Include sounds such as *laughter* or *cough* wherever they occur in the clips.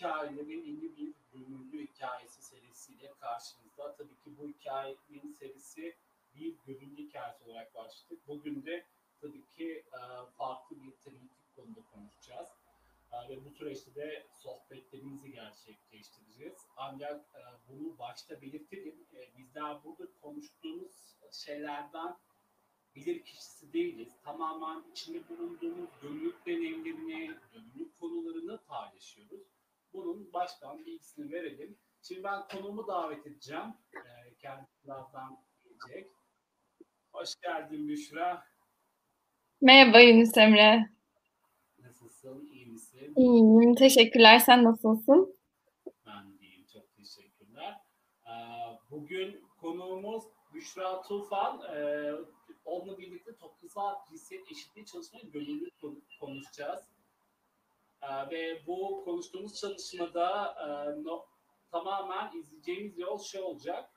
hikayelerin yeni bir gönüllü hikayesi serisiyle karşınızda. Tabii ki bu hikayenin serisi bir gönüllü hikayesi olarak başladı. Bugün de tabii ki e, farklı bir tematik konuda konuşacağız. E, ve bu süreçte de sohbetlerimizi gerçekleştireceğiz. Ancak e, bunu başta belirtelim. Bizler burada konuştuğumuz şeylerden bilir kişisi değiliz. Tamamen içinde bulunduğumuz gönüllülük deneyimlerini, gönüllülük konularını paylaşıyoruz. Bunun baştan bilgisini verelim. Şimdi ben konumu davet edeceğim. Ee, kendisi birazdan gelecek. Hoş geldin Büşra. Merhaba Yunus Emre. Nasılsın? İyi misin? İyiyim. Teşekkürler. Sen nasılsın? Ben deyim. Çok teşekkürler. Ee, bugün konuğumuz Büşra Tufan. Ee, onunla birlikte toplumsal cinsiyet eşitliği çalışmayı gönüllü konuşacağız. Ee, ve bu konuştuğumuz çalışmada e, no, tamamen izleyeceğimiz yol şey olacak.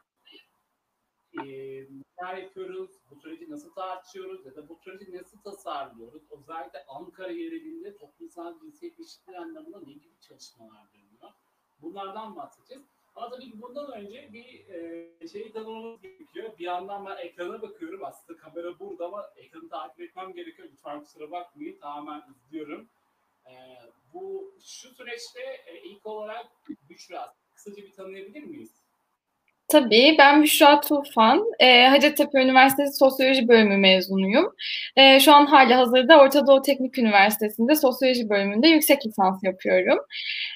E, neler yapıyoruz, bu süreci nasıl tartışıyoruz ya da bu süreci nasıl tasarlıyoruz? Özellikle Ankara yerelinde toplumsal cinsiyet eşitliği anlamında ne gibi çalışmalar dönüyor? Bunlardan bahsedeceğiz. Ama tabii ki bundan önce bir e, şeyi tanımamız gerekiyor. Bir yandan ben ekrana bakıyorum. Aslında kamera burada ama ekranı takip etmem gerekiyor. Lütfen kusura bakmayın. Tamamen izliyorum. E, bu şu süreçte e, ilk olarak Büşra kısaca bir tanıyabilir miyiz? Tabii, ben Büşra Tufan, e, Hacettepe Üniversitesi Sosyoloji Bölümü mezunuyum. E, şu an hali hazırda Orta Doğu Teknik Üniversitesi'nde Sosyoloji Bölümünde yüksek lisans yapıyorum.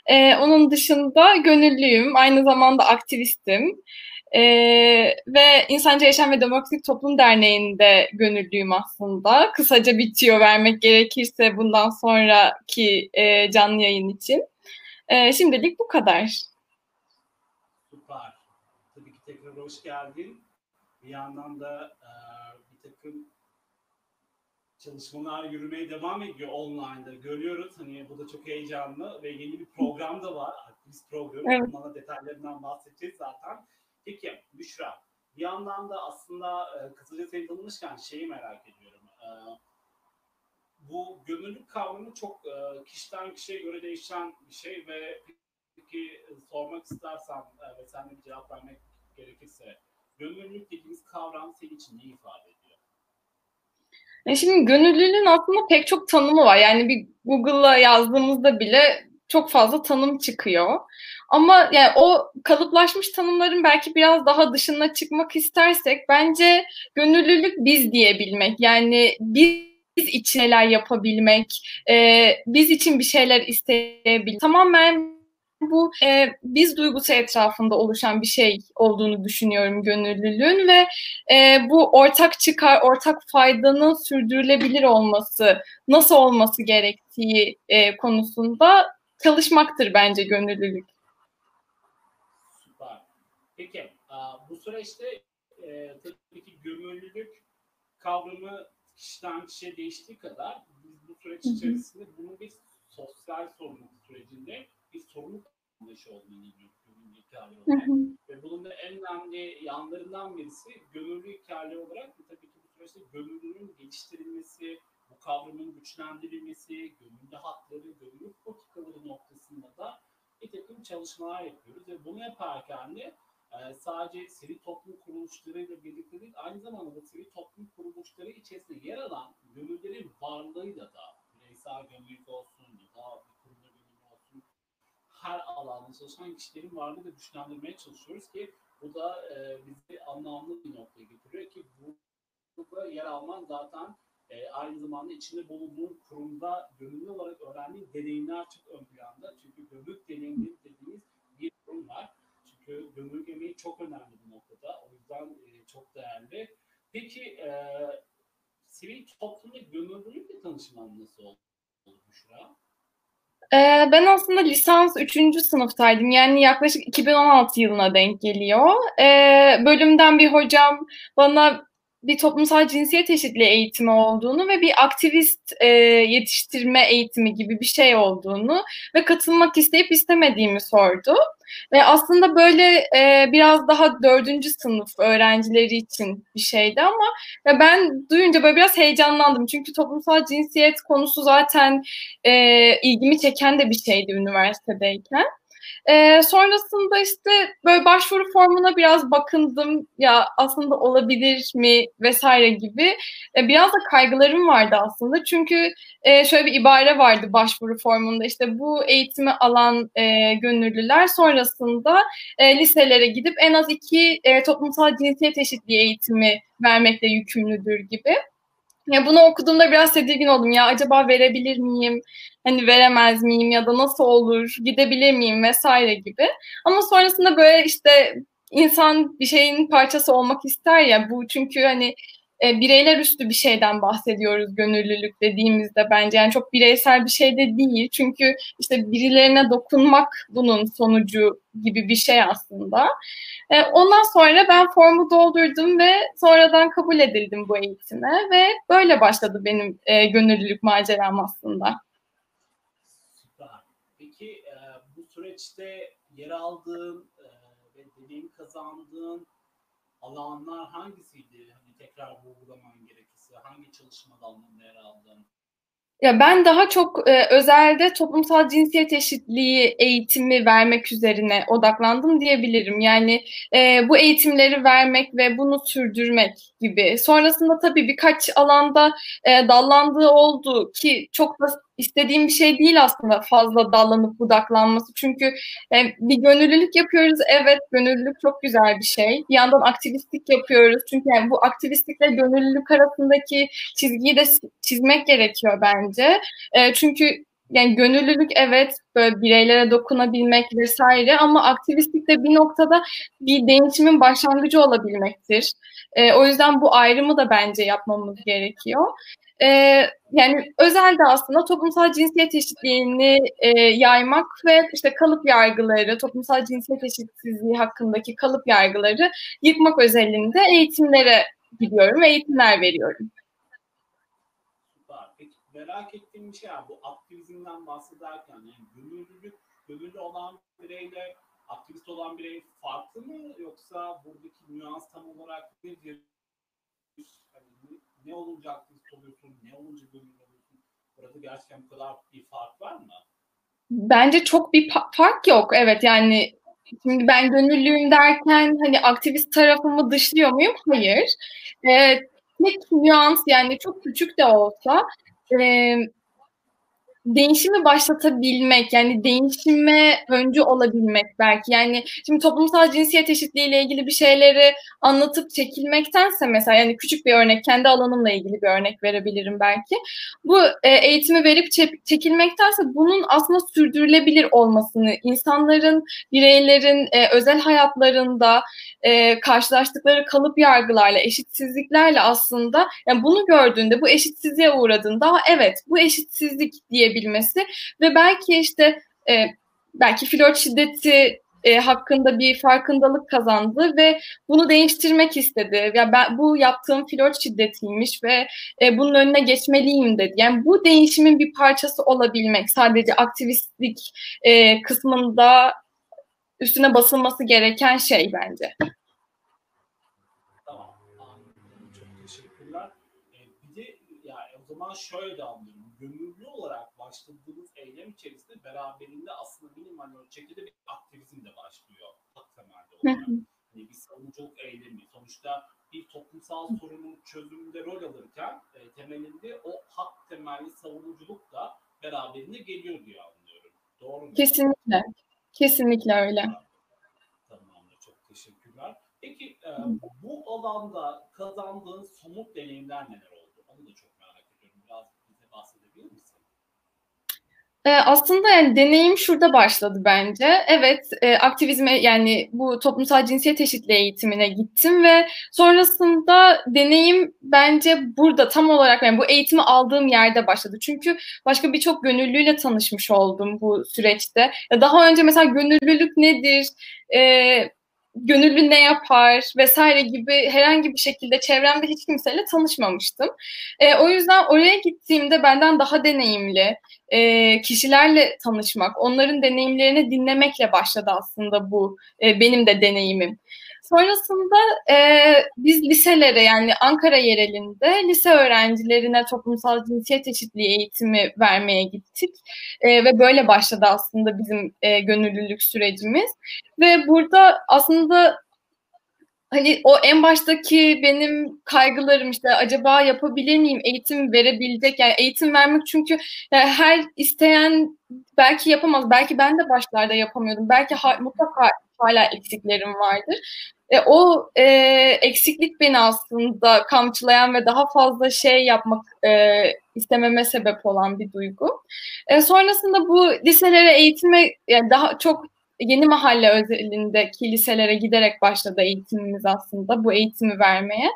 E, onun dışında gönüllüyüm, aynı zamanda aktivistim. E, ve İnsanca Yaşam ve Demokratik Toplum Derneği'nde gönüllüyüm aslında. Kısaca bitiyor vermek gerekirse bundan sonraki e, canlı yayın için. E, şimdilik bu kadar. Süper. Tabii ki tekrar hoş geldin. Bir yandan da e, bir takım çalışmalar yürümeye devam ediyor online'da. Görüyoruz. Hani bu da çok heyecanlı ve yeni bir program da var. Aktivist programı. Evet. Bunlara detaylarından bahsedeceğiz zaten. Peki Büşra, bir yandan da aslında e, kısaca seni tanımışken şeyi merak ediyorum. E, bu gönüllülük kavramı çok e, kişiden kişiye göre değişen bir şey ve peki e, sormak istersen e, ve sen de bir cevap vermek gerekirse gönüllülük dediğimiz kavram senin için ne ifade ediyor? E şimdi gönüllülüğün aslında pek çok tanımı var. Yani bir Google'a yazdığımızda bile çok fazla tanım çıkıyor. Ama yani o kalıplaşmış tanımların belki biraz daha dışına çıkmak istersek bence gönüllülük biz diyebilmek. Yani biz için neler yapabilmek, e, biz için bir şeyler isteyebilmek. Tamamen bu e, biz duygusu etrafında oluşan bir şey olduğunu düşünüyorum gönüllülüğün ve e, bu ortak çıkar, ortak faydanın sürdürülebilir olması, nasıl olması gerektiği e, konusunda çalışmaktır bence gönüllülük. Süper. Peki bu süreçte e, tabii ki gönüllülük kavramı kişiden kişiye değiştiği kadar biz bu süreç içerisinde bunu bir sosyal sorumluluk sürecinde bir sorumluluk anlayışı olduğunu biliyoruz gönüllü hikaye olarak. Ve bunun da en önemli yanlarından birisi gönüllü hikaye olarak tabii ki bu süreçte gönüllünün geliştirilmesi, bu kavramın güçlendirilmesi, gönüllü hakları, gönüllü politikaları noktasında da bir takım çalışmalar yapıyoruz. Ve bunu yaparken de e, sadece sivil toplum kuruluşlarıyla birlikte değil, aynı zamanda da sivil toplum kuruluşları içerisinde yer alan gönüllerin varlığıyla da bireysel gönüllülük olsun ya da bir kurumda gönüllü olsun her alanda çalışan kişilerin varlığını da güçlendirmeye çalışıyoruz ki bu da e, bizi anlamlı bir noktaya getiriyor ki bu burada yer alman zaten e, aynı zamanda içinde bulunduğun kurumda gönüllü olarak öğrendiğin deneyimler çok ön planda. Çünkü gönüllülük deneyimleri dediğimiz bir kurum var. Çünkü gönüllülük emeği çok önemli bu noktada. O yüzden e, çok değerli. Peki e, sivil toplumda gönüllülükle tanışman nasıl oldu Büşra? Ee, ben aslında lisans 3. sınıftaydım. Yani yaklaşık 2016 yılına denk geliyor. Ee, bölümden bir hocam bana bir toplumsal cinsiyet eşitliği eğitimi olduğunu ve bir aktivist e, yetiştirme eğitimi gibi bir şey olduğunu ve katılmak isteyip istemediğimi sordu. Ve aslında böyle e, biraz daha dördüncü sınıf öğrencileri için bir şeydi ama ve ben duyunca böyle biraz heyecanlandım. Çünkü toplumsal cinsiyet konusu zaten e, ilgimi çeken de bir şeydi üniversitedeyken. E, sonrasında işte böyle başvuru formuna biraz bakındım. Ya aslında olabilir mi vesaire gibi. E, biraz da kaygılarım vardı aslında. Çünkü e, şöyle bir ibare vardı başvuru formunda. İşte bu eğitimi alan e, gönüllüler sonrasında e, liselere gidip en az iki e, toplumsal cinsiyet eşitliği eğitimi vermekle yükümlüdür gibi. Ya bunu okuduğumda biraz tedirgin oldum. Ya acaba verebilir miyim? Hani veremez miyim ya da nasıl olur? Gidebilir miyim vesaire gibi. Ama sonrasında böyle işte insan bir şeyin parçası olmak ister ya bu çünkü hani e, bireyler üstü bir şeyden bahsediyoruz gönüllülük dediğimizde bence yani çok bireysel bir şey de değil çünkü işte birilerine dokunmak bunun sonucu gibi bir şey aslında. E, ondan sonra ben formu doldurdum ve sonradan kabul edildim bu eğitime ve böyle başladı benim e, gönüllülük maceram aslında. Peki e, bu süreçte yer aldığın e, ve deneyim kazandığın alanlar hangisiydi? Tekrar vurgulaman gerekirse hangi çalışma dallarında yer aldın? Ya ben daha çok e, özelde toplumsal cinsiyet eşitliği eğitimi vermek üzerine odaklandım diyebilirim. Yani e, bu eğitimleri vermek ve bunu sürdürmek gibi. Sonrasında tabii birkaç alanda e, dallandığı oldu ki çok da istediğim bir şey değil aslında fazla dallanıp budaklanması. Çünkü e, bir gönüllülük yapıyoruz. Evet gönüllülük çok güzel bir şey. Bir yandan aktivistlik yapıyoruz. Çünkü yani bu aktivistlikle gönüllülük arasındaki çizgiyi de çizmek gerekiyor bence. E, çünkü yani gönüllülük evet böyle bireylere dokunabilmek vesaire ama aktivistlik de bir noktada bir değişimin başlangıcı olabilmektir. E, o yüzden bu ayrımı da bence yapmamız gerekiyor. E, yani özelde aslında toplumsal cinsiyet eşitliğini e, yaymak ve işte kalıp yargıları, toplumsal cinsiyet eşitsizliği hakkındaki kalıp yargıları yıkmak özelinde eğitimlere gidiyorum ve eğitimler veriyorum. Merak ettiğim bir şey var. Bu aktivizmden bahsederken yani gönüllülük, gönüllü olan bireyle aktivist olan birey farklı mı yoksa buradaki nüans tam olarak nedir? Hani ne olunca aktivist oluyorsun, ne olunca gönüllü oluyorsun? Burada gerçekten bu kadar bir fark var mı? Bence çok bir fark yok. Evet yani şimdi ben gönüllüyüm derken hani aktivist tarafımı dışlıyor muyum? Hayır. Ee, tek nüans yani çok küçük de olsa e, değişimi başlatabilmek yani değişime öncü olabilmek belki. Yani şimdi toplumsal cinsiyet eşitliği ile ilgili bir şeyleri anlatıp çekilmektense mesela yani küçük bir örnek kendi alanımla ilgili bir örnek verebilirim belki. Bu e, eğitimi verip çekilmektense bunun aslında sürdürülebilir olmasını insanların bireylerin e, özel hayatlarında e, karşılaştıkları kalıp yargılarla eşitsizliklerle aslında yani bunu gördüğünde bu eşitsizliğe uğradığında evet bu eşitsizlik diye olabilmesi ve belki işte e, belki flört şiddeti e, hakkında bir farkındalık kazandı ve bunu değiştirmek istedi. Ya ben bu yaptığım flört şiddetiymiş ve e, bunun önüne geçmeliyim dedi. Yani bu değişimin bir parçası olabilmek sadece aktivistlik e, kısmında üstüne basılması gereken şey bence. Tamam. Çok teşekkürler. E, bir de yani o zaman şöyle de anlıyorum. Gönüllü olarak başladığımız eylem içerisinde beraberinde aslında minimal ölçekte bir aktivizm de başlıyor. Hak temelli olarak. yani bir savunuculuk eylemi. Sonuçta bir toplumsal sorunun çözümünde rol alırken e, temelinde o hak temelli savunuculuk da beraberinde geliyor diye anlıyorum. Doğru mu? Kesinlikle. Kesinlikle öyle. Tamamdır. Çok teşekkürler. Peki e, bu alanda kazandığın somut deneyimler neler oldu? Onu da çok merak ediyorum. Biraz bize bahsedebilir misin? Ee, aslında yani deneyim şurada başladı bence. Evet, e, aktivizme yani bu toplumsal cinsiyet eşitliği eğitimine gittim ve sonrasında deneyim bence burada tam olarak yani bu eğitimi aldığım yerde başladı. Çünkü başka birçok gönüllüyle tanışmış oldum bu süreçte. Daha önce mesela gönüllülük nedir? E, gönüllü ne yapar vesaire gibi herhangi bir şekilde çevremde hiç kimseyle tanışmamıştım. E, o yüzden oraya gittiğimde benden daha deneyimli, e, kişilerle tanışmak, onların deneyimlerini dinlemekle başladı aslında bu e, benim de deneyimim. Sonrasında e, biz liselere yani Ankara yerelinde lise öğrencilerine toplumsal cinsiyet eşitliği eğitimi vermeye gittik. E, ve böyle başladı aslında bizim e, gönüllülük sürecimiz. Ve burada aslında hani o en baştaki benim kaygılarım işte acaba yapabilir miyim eğitim verebilecek yani eğitim vermek çünkü yani her isteyen belki yapamaz belki ben de başlarda yapamıyordum belki ha, mutlaka hala eksiklerim vardır e, o e, eksiklik beni aslında kamçılayan ve daha fazla şey yapmak e, istememe sebep olan bir duygu. E, sonrasında bu liselere eğitime yani daha çok yeni mahalle özelindeki liselere giderek başladı eğitimimiz aslında bu eğitimi vermeye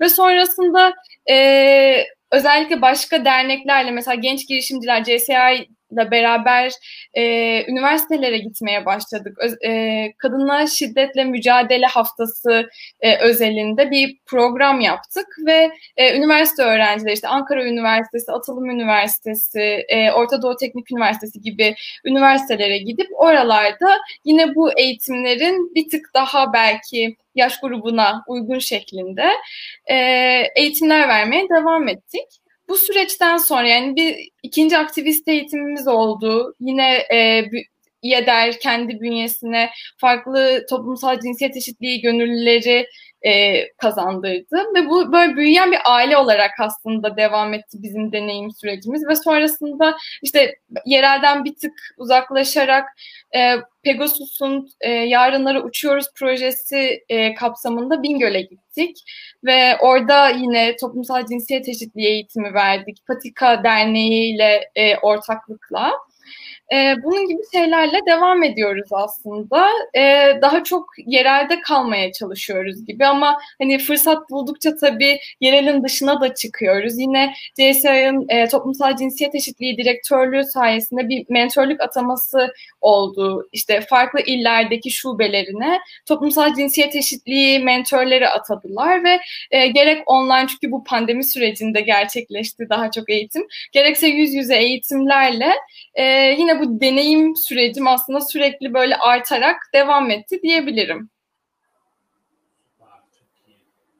ve sonrasında e, özellikle başka derneklerle mesela genç girişimciler CSI ile beraber e, üniversitelere gitmeye başladık. Öz, e, Kadına Şiddetle Mücadele Haftası e, özelinde bir program yaptık ve e, üniversite öğrencileri işte Ankara Üniversitesi, Atılım Üniversitesi, e, Orta Doğu Teknik Üniversitesi gibi üniversitelere gidip oralarda yine bu eğitimlerin bir tık daha belki yaş grubuna uygun şeklinde e, eğitimler vermeye devam ettik. Bu süreçten sonra yani bir ikinci aktivist eğitimimiz oldu. Yine e, İEDER kendi bünyesine farklı toplumsal cinsiyet eşitliği gönüllüleri e, kazandırdı ve bu böyle büyüyen bir aile olarak aslında devam etti bizim deneyim sürecimiz ve sonrasında işte yerelden bir tık uzaklaşarak e, Pegasus'un e, Yarınlara Uçuyoruz projesi e, kapsamında Bingöl'e gittik ve orada yine toplumsal cinsiyet eşitliği eğitimi verdik. Patika Derneği ile e, ortaklıkla. E, bunun gibi şeylerle devam ediyoruz aslında. E, daha çok yerelde kalmaya çalışıyoruz gibi ama hani fırsat buldukça tabii yerelin dışına da çıkıyoruz. Yine CSI'ın e, toplumsal cinsiyet eşitliği direktörlüğü sayesinde bir mentorluk ataması oldu. İşte farklı illerdeki şubelerine toplumsal cinsiyet eşitliği mentorları atadılar ve e, gerek online çünkü bu pandemi sürecinde gerçekleşti daha çok eğitim. Gerekse yüz yüze eğitimlerle e, yine bu deneyim sürecim aslında sürekli böyle artarak devam etti diyebilirim.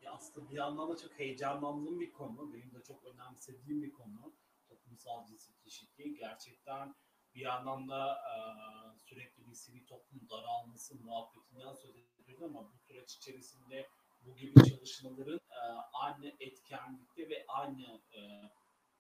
Aslında bir yandan da çok heyecanlandığım bir konu. Benim de çok önemsediğim bir konu. Toplumsal cinsiyet eşitliği. Gerçekten bir yandan da e, sürekli bir sivil toplum daralması muhabbetinden söz ediyoruz ama bu süreç içerisinde bu gibi çalışmaların e, aynı etkenlikte ve aynı e,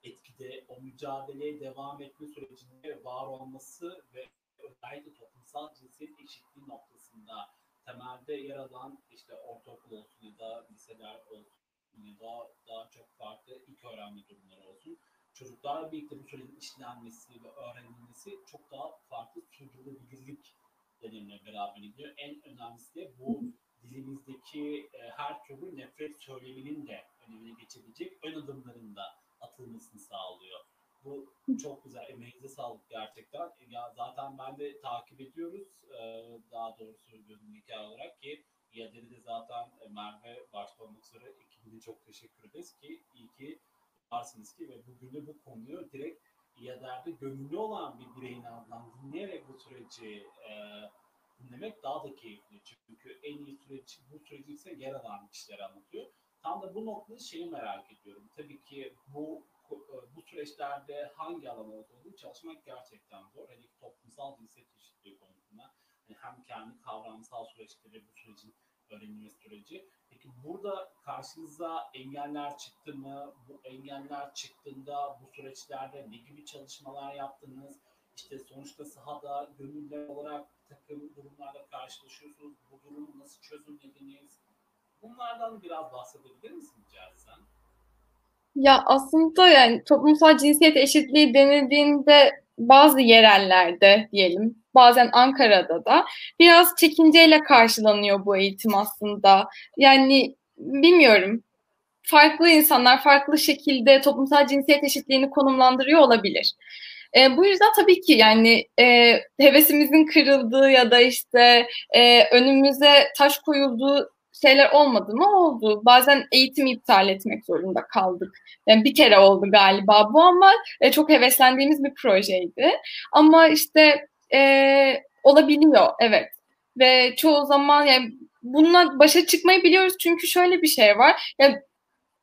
etkide o mücadeleye devam etme sürecinde var olması ve özellikle toplumsal cinsiyet eşitliği noktasında temelde yer alan işte ortaokul olsun ya da liseler olsun ya da daha çok farklı ilk öğrenme durumları olsun. Çocuklarla birlikte bu sürecin işlenmesi ve öğrenilmesi çok daha farklı sürdürülebilirlik deneyimle beraber gidiyor. En önemlisi de bu dilimizdeki e, her türlü nefret söyleminin de önemine geçebilecek ön adımlarında atılmasını sağlıyor. Bu çok güzel. Emeğinize sağlık gerçekten. Ya zaten ben de takip ediyoruz. Ee, daha doğrusu gönüllü hikaye olarak ki Yader'i de zaten e, Merve başta olmak üzere ekibine çok teşekkür ederiz ki iyi ki varsınız ki ve bugün de bu konuyu direkt Yader'de gönüllü olan bir bireyin ağzından dinleyerek bu süreci e, dinlemek daha da keyifli. Çünkü en iyi süreç bu süreci ise yer alan kişiler anlatıyor. Tam da bu noktada şeyi merak ediyorum. Tabii ki bu e, bu süreçlerde hangi alan olduğunu çalışmak gerçekten zor. Hani toplumsal cinsiyet eşitliği konusunda hani hem kendi kavramsal süreçleri bu sürecin öğrenilme süreci. Peki burada karşınıza engeller çıktı mı? Bu engeller çıktığında bu süreçlerde ne gibi çalışmalar yaptınız? İşte sonuçta sahada gönüllü olarak takım durumlarla karşılaşıyorsunuz. Bu durumu nasıl çözümlediniz? Bunlardan biraz bahsedebilir misin rica Ya aslında yani toplumsal cinsiyet eşitliği denildiğinde bazı yerellerde diyelim bazen Ankara'da da biraz çekinceyle karşılanıyor bu eğitim aslında. Yani bilmiyorum farklı insanlar farklı şekilde toplumsal cinsiyet eşitliğini konumlandırıyor olabilir. E, bu yüzden tabii ki yani e, hevesimizin kırıldığı ya da işte e, önümüze taş koyulduğu şeyler olmadı mı? Oldu. Bazen eğitim iptal etmek zorunda kaldık. Yani bir kere oldu galiba bu ama e, çok heveslendiğimiz bir projeydi. Ama işte e, olabiliyor evet. Ve çoğu zaman yani bununla başa çıkmayı biliyoruz çünkü şöyle bir şey var. Yani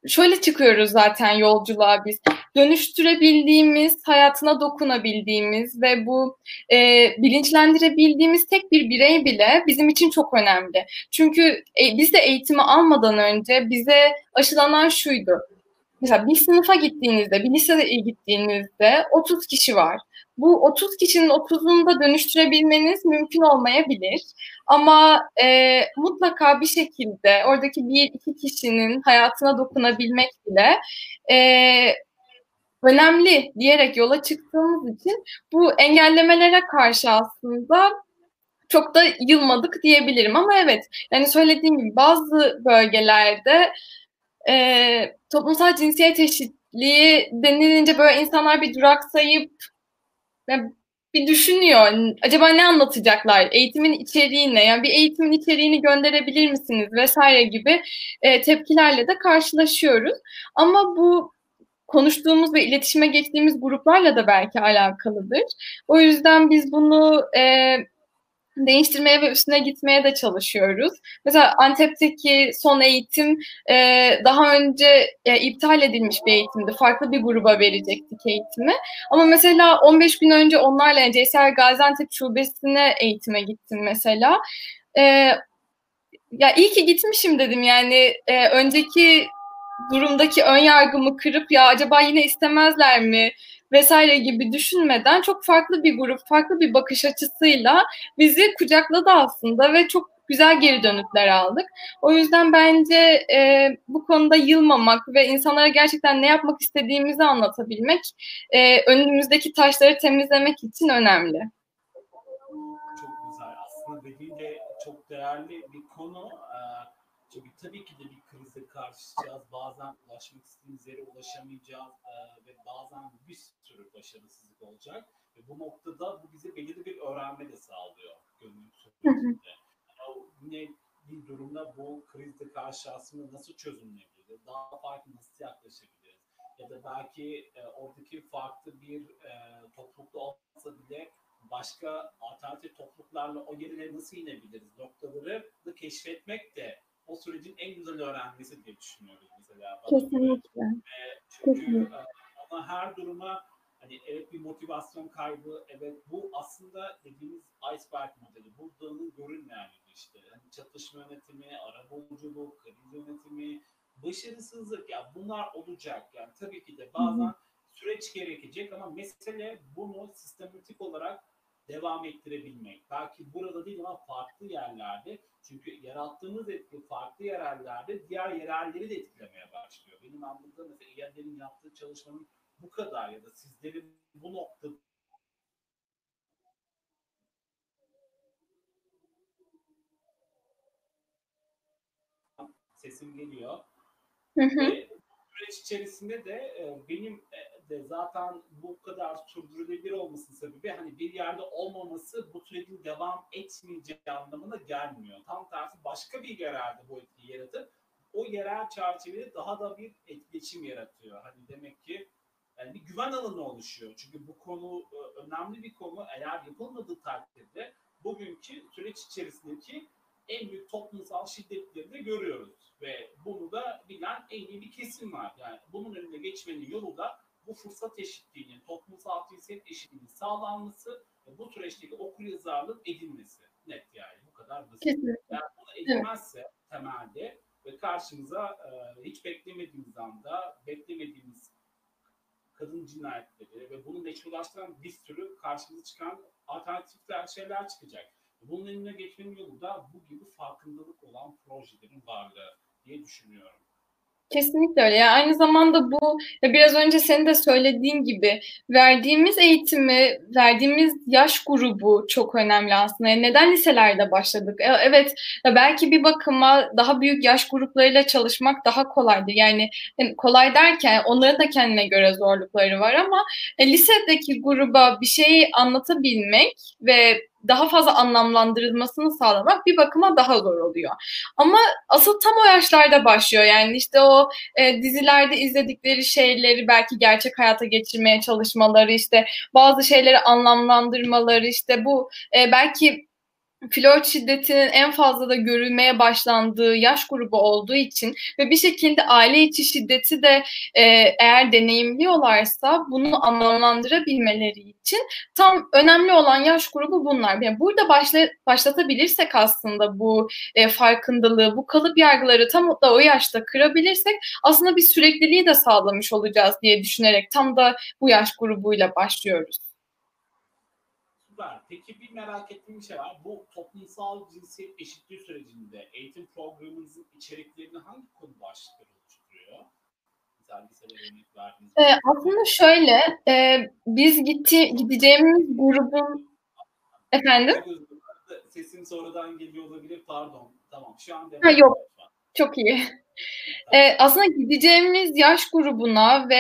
şöyle çıkıyoruz zaten yolculuğa biz. Dönüştürebildiğimiz, hayatına dokunabildiğimiz ve bu e, bilinçlendirebildiğimiz tek bir birey bile bizim için çok önemli. Çünkü e, biz de eğitimi almadan önce bize aşılanan şuydu. Mesela bir sınıfa gittiğinizde, bir liseye gittiğinizde 30 kişi var. Bu 30 kişinin 30'unu da dönüştürebilmeniz mümkün olmayabilir. Ama e, mutlaka bir şekilde oradaki bir iki kişinin hayatına dokunabilmek bile e, önemli diyerek yola çıktığımız için bu engellemelere karşı aslında çok da yılmadık diyebilirim. Ama evet yani söylediğim gibi bazı bölgelerde e, toplumsal cinsiyet eşitliği denilince böyle insanlar bir duraksayıp bir düşünüyor. Acaba ne anlatacaklar? Eğitimin içeriği ne? Yani bir eğitimin içeriğini gönderebilir misiniz vesaire gibi e, tepkilerle de karşılaşıyoruz. Ama bu konuştuğumuz ve iletişime geçtiğimiz gruplarla da belki alakalıdır. O yüzden biz bunu e, değiştirmeye ve üstüne gitmeye de çalışıyoruz. Mesela Antep'teki son eğitim e, daha önce e, iptal edilmiş bir eğitimdi. Farklı bir gruba verecektik eğitimi. Ama mesela 15 gün önce onlarla CSR Gaziantep Şubesi'ne eğitime gittim mesela. E, ya iyi ki gitmişim dedim yani e, önceki durumdaki ön yargımı kırıp ya acaba yine istemezler mi vesaire gibi düşünmeden çok farklı bir grup, farklı bir bakış açısıyla bizi kucakladı aslında ve çok güzel geri dönütler aldık. O yüzden bence e, bu konuda yılmamak ve insanlara gerçekten ne yapmak istediğimizi anlatabilmek e, önümüzdeki taşları temizlemek için önemli. Çok güzel. Aslında dediğin de çok değerli bir konu. Çünkü tabii ki de bir krize karşılayacağız. Bazen ulaşmak istediğimiz yere ulaşamayacağız ve bazen bir sürü başarısızlık olacak. Ve bu noktada bu bize belirli bir öğrenme de sağlıyor gönül sürecinde. Yine bir durumda bu krizde karşı aslında nasıl çözümleyebiliriz? Daha farklı nasıl yaklaşabiliriz? Ya da belki e, oradaki farklı bir e, toplulukta olmasa bile başka alternatif topluluklarla o yerine nasıl inebiliriz noktaları da keşfetmek de o sürecin en güzel öğrenmesi diye düşünüyoruz mesela. Kesinlikle. E, çünkü Kesinlikle. Ama her duruma hani evet bir motivasyon kaybı, evet bu aslında dediğimiz iceberg modeli. Bu dağının görünmeyen işte. Hani çatışma yönetimi, arabuluculuk, kriz yönetimi, başarısızlık ya bunlar olacak. Yani tabii ki de bazen süreç gerekecek ama mesele bunu sistematik olarak devam ettirebilmek. Belki burada değil ama farklı yerlerde. Çünkü yarattığımız etki farklı yerellerde diğer yerelleri de etkilemeye başlıyor. Benim anladığım mesela İYAD'lerin yaptığı çalışmanın bu kadar ya da sizlerin bu noktada sesim geliyor. Hı hı. Ve süreç içerisinde de e, benim e, de zaten bu kadar sürdürülebilir olmasının sebebi hani bir yerde olmaması bu sürecin devam etmeyeceği anlamına gelmiyor. Tam tersi başka bir yerelde bu etkiyi yaratıp o yerel çerçevede daha da bir etkileşim yaratıyor. Hani demek ki yani bir güven alanı oluşuyor. Çünkü bu konu e, önemli bir konu. Eğer yapılmadığı takdirde bugünkü süreç içerisindeki en büyük toplumsal şiddetleri de görüyoruz. Ve bunu da bilen en iyi bir kesim var. Yani bunun önüne geçmenin yolu da bu fırsat eşitliğinin, toplumsal cinsiyet eşitliğinin sağlanması ve bu süreçteki okur yazarlık edilmesi. Net yani bu kadar basit. Kesinlikle. Yani bunu edilmezse evet. temelde ve karşımıza e, hiç beklemediğimiz anda, beklemediğimiz kadın cinayetleri ve bunu meşrulaştıran bir sürü karşımıza çıkan alternatifler şeyler çıkacak. Bunun önüne geçmenin yolu da bu gibi farkındalık olan projelerin varlığı diye düşünüyorum. Kesinlikle öyle. Yani aynı zamanda bu biraz önce senin de söylediğin gibi verdiğimiz eğitimi, verdiğimiz yaş grubu çok önemli aslında. Yani neden liselerde başladık? E, evet belki bir bakıma daha büyük yaş gruplarıyla çalışmak daha kolaydı. Yani kolay derken onların da kendine göre zorlukları var ama e, lisedeki gruba bir şeyi anlatabilmek ve daha fazla anlamlandırılmasını sağlamak bir bakıma daha zor oluyor. Ama asıl tam o yaşlarda başlıyor. Yani işte o e, dizilerde izledikleri şeyleri belki gerçek hayata geçirmeye çalışmaları, işte bazı şeyleri anlamlandırmaları, işte bu e, belki flört şiddetinin en fazla da görülmeye başlandığı yaş grubu olduğu için ve bir şekilde aile içi şiddeti de e, eğer deneyimliyorlarsa bunu anlamlandırabilmeleri için tam önemli olan yaş grubu bunlar. Yani burada başla, başlatabilirsek aslında bu e, farkındalığı, bu kalıp yargıları tam da o yaşta kırabilirsek aslında bir sürekliliği de sağlamış olacağız diye düşünerek tam da bu yaş grubuyla başlıyoruz. Süper. Peki bir merak ettiğim bir şey var. Bu toplumsal cinsiyet eşitliği sürecinde eğitim programınızın içeriklerini hangi konu başlıkları oluşturuyor? Ee, aslında şöyle, e, biz gitti, gideceğimiz grubun efendim? Sesim sonradan geliyor olabilir. Pardon. Tamam. Şu an ha, yok. Çok iyi. Ee, aslında gideceğimiz yaş grubuna ve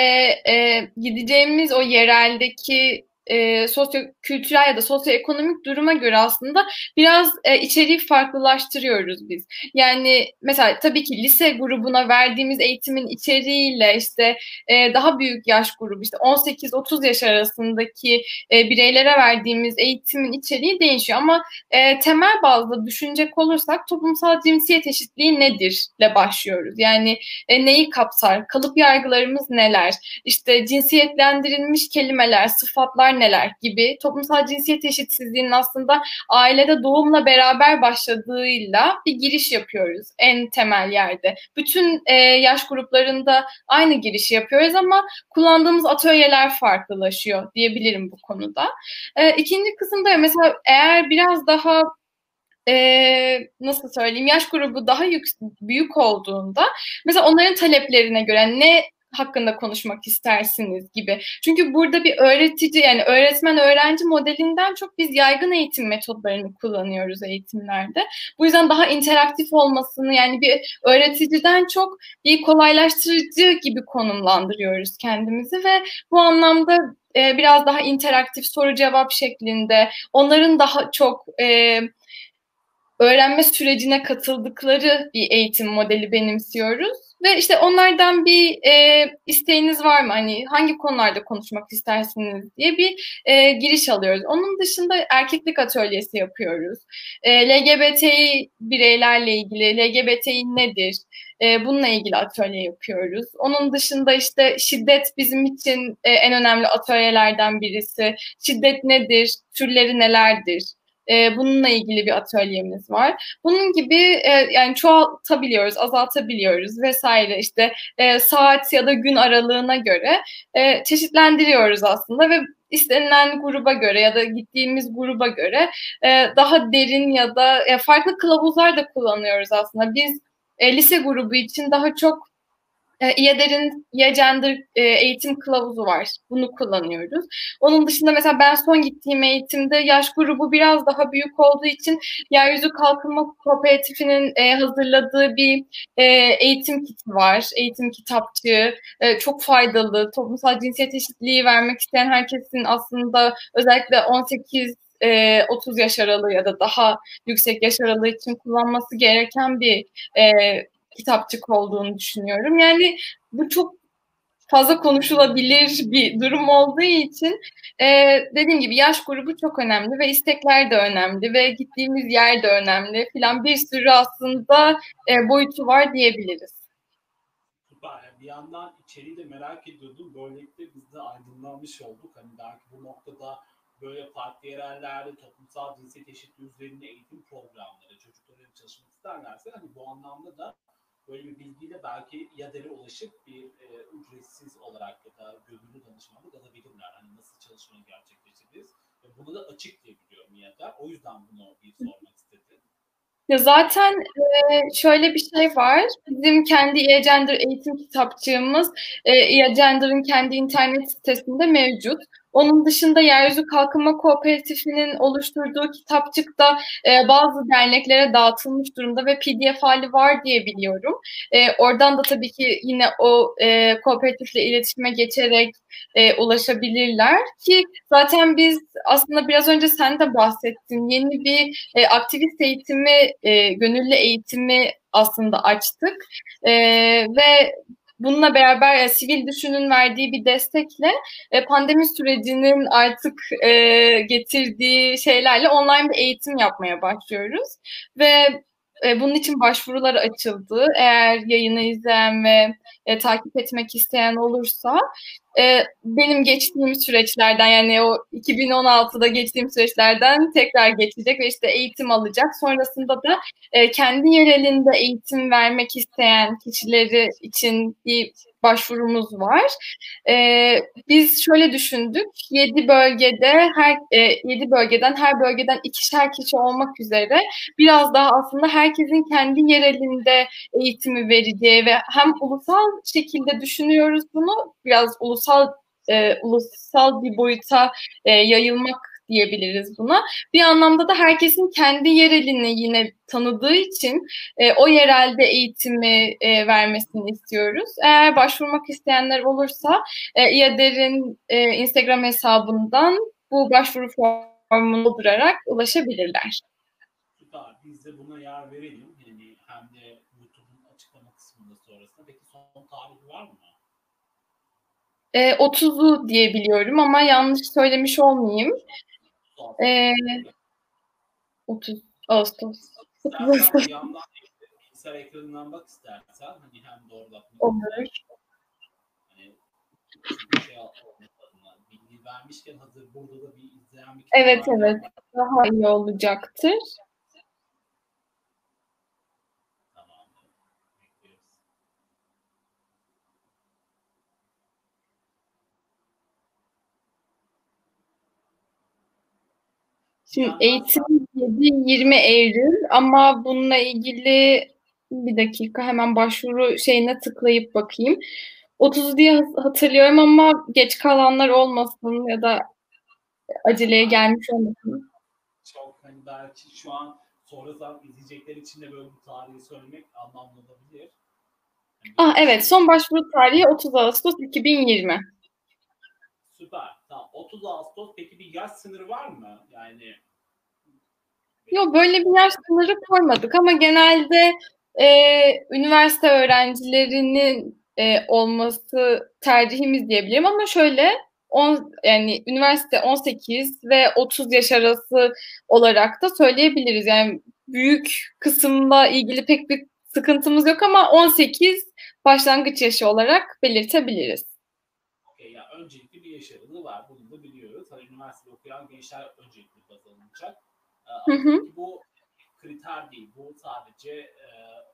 e, gideceğimiz o yereldeki e, sosyo-kültürel ya da sosyoekonomik duruma göre aslında biraz e, içeriği farklılaştırıyoruz biz. Yani mesela tabii ki lise grubuna verdiğimiz eğitimin içeriğiyle işte e, daha büyük yaş grubu işte 18-30 yaş arasındaki e, bireylere verdiğimiz eğitimin içeriği değişiyor ama e, temel bazda düşünecek olursak toplumsal cinsiyet eşitliği nedir ile başlıyoruz. Yani e, neyi kapsar? Kalıp yargılarımız neler? İşte cinsiyetlendirilmiş kelimeler, sıfatlar neler gibi toplumsal cinsiyet eşitsizliğinin aslında ailede doğumla beraber başladığıyla bir giriş yapıyoruz en temel yerde. Bütün e, yaş gruplarında aynı girişi yapıyoruz ama kullandığımız atölyeler farklılaşıyor diyebilirim bu konuda. E, ikinci kısımda mesela eğer biraz daha e, nasıl söyleyeyim yaş grubu daha yük, büyük olduğunda mesela onların taleplerine göre ne hakkında konuşmak istersiniz gibi. Çünkü burada bir öğretici yani öğretmen öğrenci modelinden çok biz yaygın eğitim metodlarını kullanıyoruz eğitimlerde. Bu yüzden daha interaktif olmasını yani bir öğreticiden çok bir kolaylaştırıcı gibi konumlandırıyoruz kendimizi ve bu anlamda e, biraz daha interaktif soru cevap şeklinde onların daha çok e, öğrenme sürecine katıldıkları bir eğitim modeli benimsiyoruz. Ve işte onlardan bir e, isteğiniz var mı? Hani hangi konularda konuşmak istersiniz diye bir e, giriş alıyoruz. Onun dışında erkeklik atölyesi yapıyoruz. E, LGBTİ bireylerle ilgili LGBTİ nedir? E, bununla ilgili atölye yapıyoruz. Onun dışında işte şiddet bizim için e, en önemli atölyelerden birisi. Şiddet nedir? Türleri nelerdir? E, bununla ilgili bir atölyemiz var. Bunun gibi e, yani çoğaltabiliyoruz, azaltabiliyoruz vesaire işte e, saat ya da gün aralığına göre e, çeşitlendiriyoruz aslında ve istenilen gruba göre ya da gittiğimiz gruba göre e, daha derin ya da e, farklı kılavuzlar da kullanıyoruz aslında. Biz e, lise grubu için daha çok e, İEDER'in e-Gender e, eğitim kılavuzu var. Bunu kullanıyoruz. Onun dışında mesela ben son gittiğim eğitimde yaş grubu biraz daha büyük olduğu için Yeryüzü Kalkınma Kooperatifinin e, hazırladığı bir e, eğitim kiti var. Eğitim kitapçığı. Çok faydalı. Toplumsal cinsiyet eşitliği vermek isteyen herkesin aslında özellikle 18 e, 30 yaş aralığı ya da daha yüksek yaş aralığı için kullanması gereken bir kitapçık olduğunu düşünüyorum. Yani bu çok fazla konuşulabilir bir durum olduğu için e, dediğim gibi yaş grubu çok önemli ve istekler de önemli ve gittiğimiz yer de önemli filan bir sürü aslında e, boyutu var diyebiliriz. Bir yandan içeriği de merak ediyordum. Böylelikle biz de aydınlanmış olduk. Hani belki bu noktada böyle farklı yerellerde toplumsal cinsiyet eşitliği üzerinde eğitim programları, çocukların çalışmak isterlerse hani bu anlamda da böyle bir bilgiyle belki YADER'e ulaşıp bir e, ücretsiz olarak ya da gönüllü danışmanlık alabilirler. Hani nasıl çalışmayı gerçekleştiririz. Ve bunu da açık diye biliyorum YADER. O yüzden bunu bir sormak istedim. Ya zaten e, şöyle bir şey var. Bizim kendi e-Gender eğitim kitapçığımız e, e-Gender'ın kendi internet sitesinde mevcut. Onun dışında Yeryüzü Kalkınma Kooperatifi'nin oluşturduğu kitapçıkta e, bazı derneklere dağıtılmış durumda ve pdf hali var diye biliyorum. E, oradan da tabii ki yine o e, kooperatifle iletişime geçerek e, ulaşabilirler ki zaten biz aslında biraz önce sen de bahsettin yeni bir e, aktivist eğitimi, e, gönüllü eğitimi aslında açtık e, ve bununla beraber e, sivil düşünün verdiği bir destekle e, pandemi sürecinin artık e, getirdiği şeylerle online bir eğitim yapmaya başlıyoruz. Ve e, bunun için başvurular açıldı. Eğer yayını izleyen ve e, takip etmek isteyen olursa e, benim geçtiğim süreçlerden yani o 2016'da geçtiğim süreçlerden tekrar geçecek ve işte eğitim alacak. Sonrasında da e, kendi yerelinde eğitim vermek isteyen kişileri için bir başvurumuz var. E, biz şöyle düşündük. 7 bölgede her e, 7 bölgeden her bölgeden ikişer kişi olmak üzere biraz daha aslında herkesin kendi yerelinde eğitimi vereceği ve hem ulusal şekilde düşünüyoruz bunu biraz ulusal e, ulusal bir boyuta e, yayılmak diyebiliriz buna. Bir anlamda da herkesin kendi yerelini yine tanıdığı için e, o yerelde eğitimi e, vermesini istiyoruz. Eğer başvurmak isteyenler olursa e, İADER'in e, Instagram hesabından bu başvuru formunu doldurarak ulaşabilirler. Süper. Biz de buna yer verelim. Yani hem de YouTube'un açıklama kısmında sonrasında. Peki son tarihi var mı? E, 30'u diye biliyorum ama yanlış söylemiş olmayayım. E, 30 Ağustos. 30 Ağustos. bilgisayar ekranından bak istersen. Hani hem orada Olur. Hani şey bilgi vermişken hazır burada da bir izleyen bir Evet evet. Daha iyi olacaktır. Şimdi eğitim 7-20 Eylül ama bununla ilgili bir dakika hemen başvuru şeyine tıklayıp bakayım. 30 diye hatırlıyorum ama geç kalanlar olmasın ya da aceleye gelmiş olmasın. Çok hani belki şu an sonradan izleyecekler için de böyle bir tarihi söylemek anlamlı olabilir. Ah evet son başvuru tarihi 30 Ağustos 2020. Süper. Tamam. 30 Ağustos peki bir yaş sınırı var mı? Yani Yok böyle bir yaş sınırı koymadık ama genelde e, üniversite öğrencilerinin e, olması tercihimiz diyebilirim ama şöyle on, yani üniversite 18 ve 30 yaş arası olarak da söyleyebiliriz. Yani büyük kısımla ilgili pek bir sıkıntımız yok ama 18 başlangıç yaşı olarak belirtebiliriz. Okay, ya öncelikli bir yaş aralığı var. Bunu da biliyoruz. Hani üniversite okuyan gençler öncelikli baz alınacak. Hı hı. Bu kriter değil. Bu sadece e,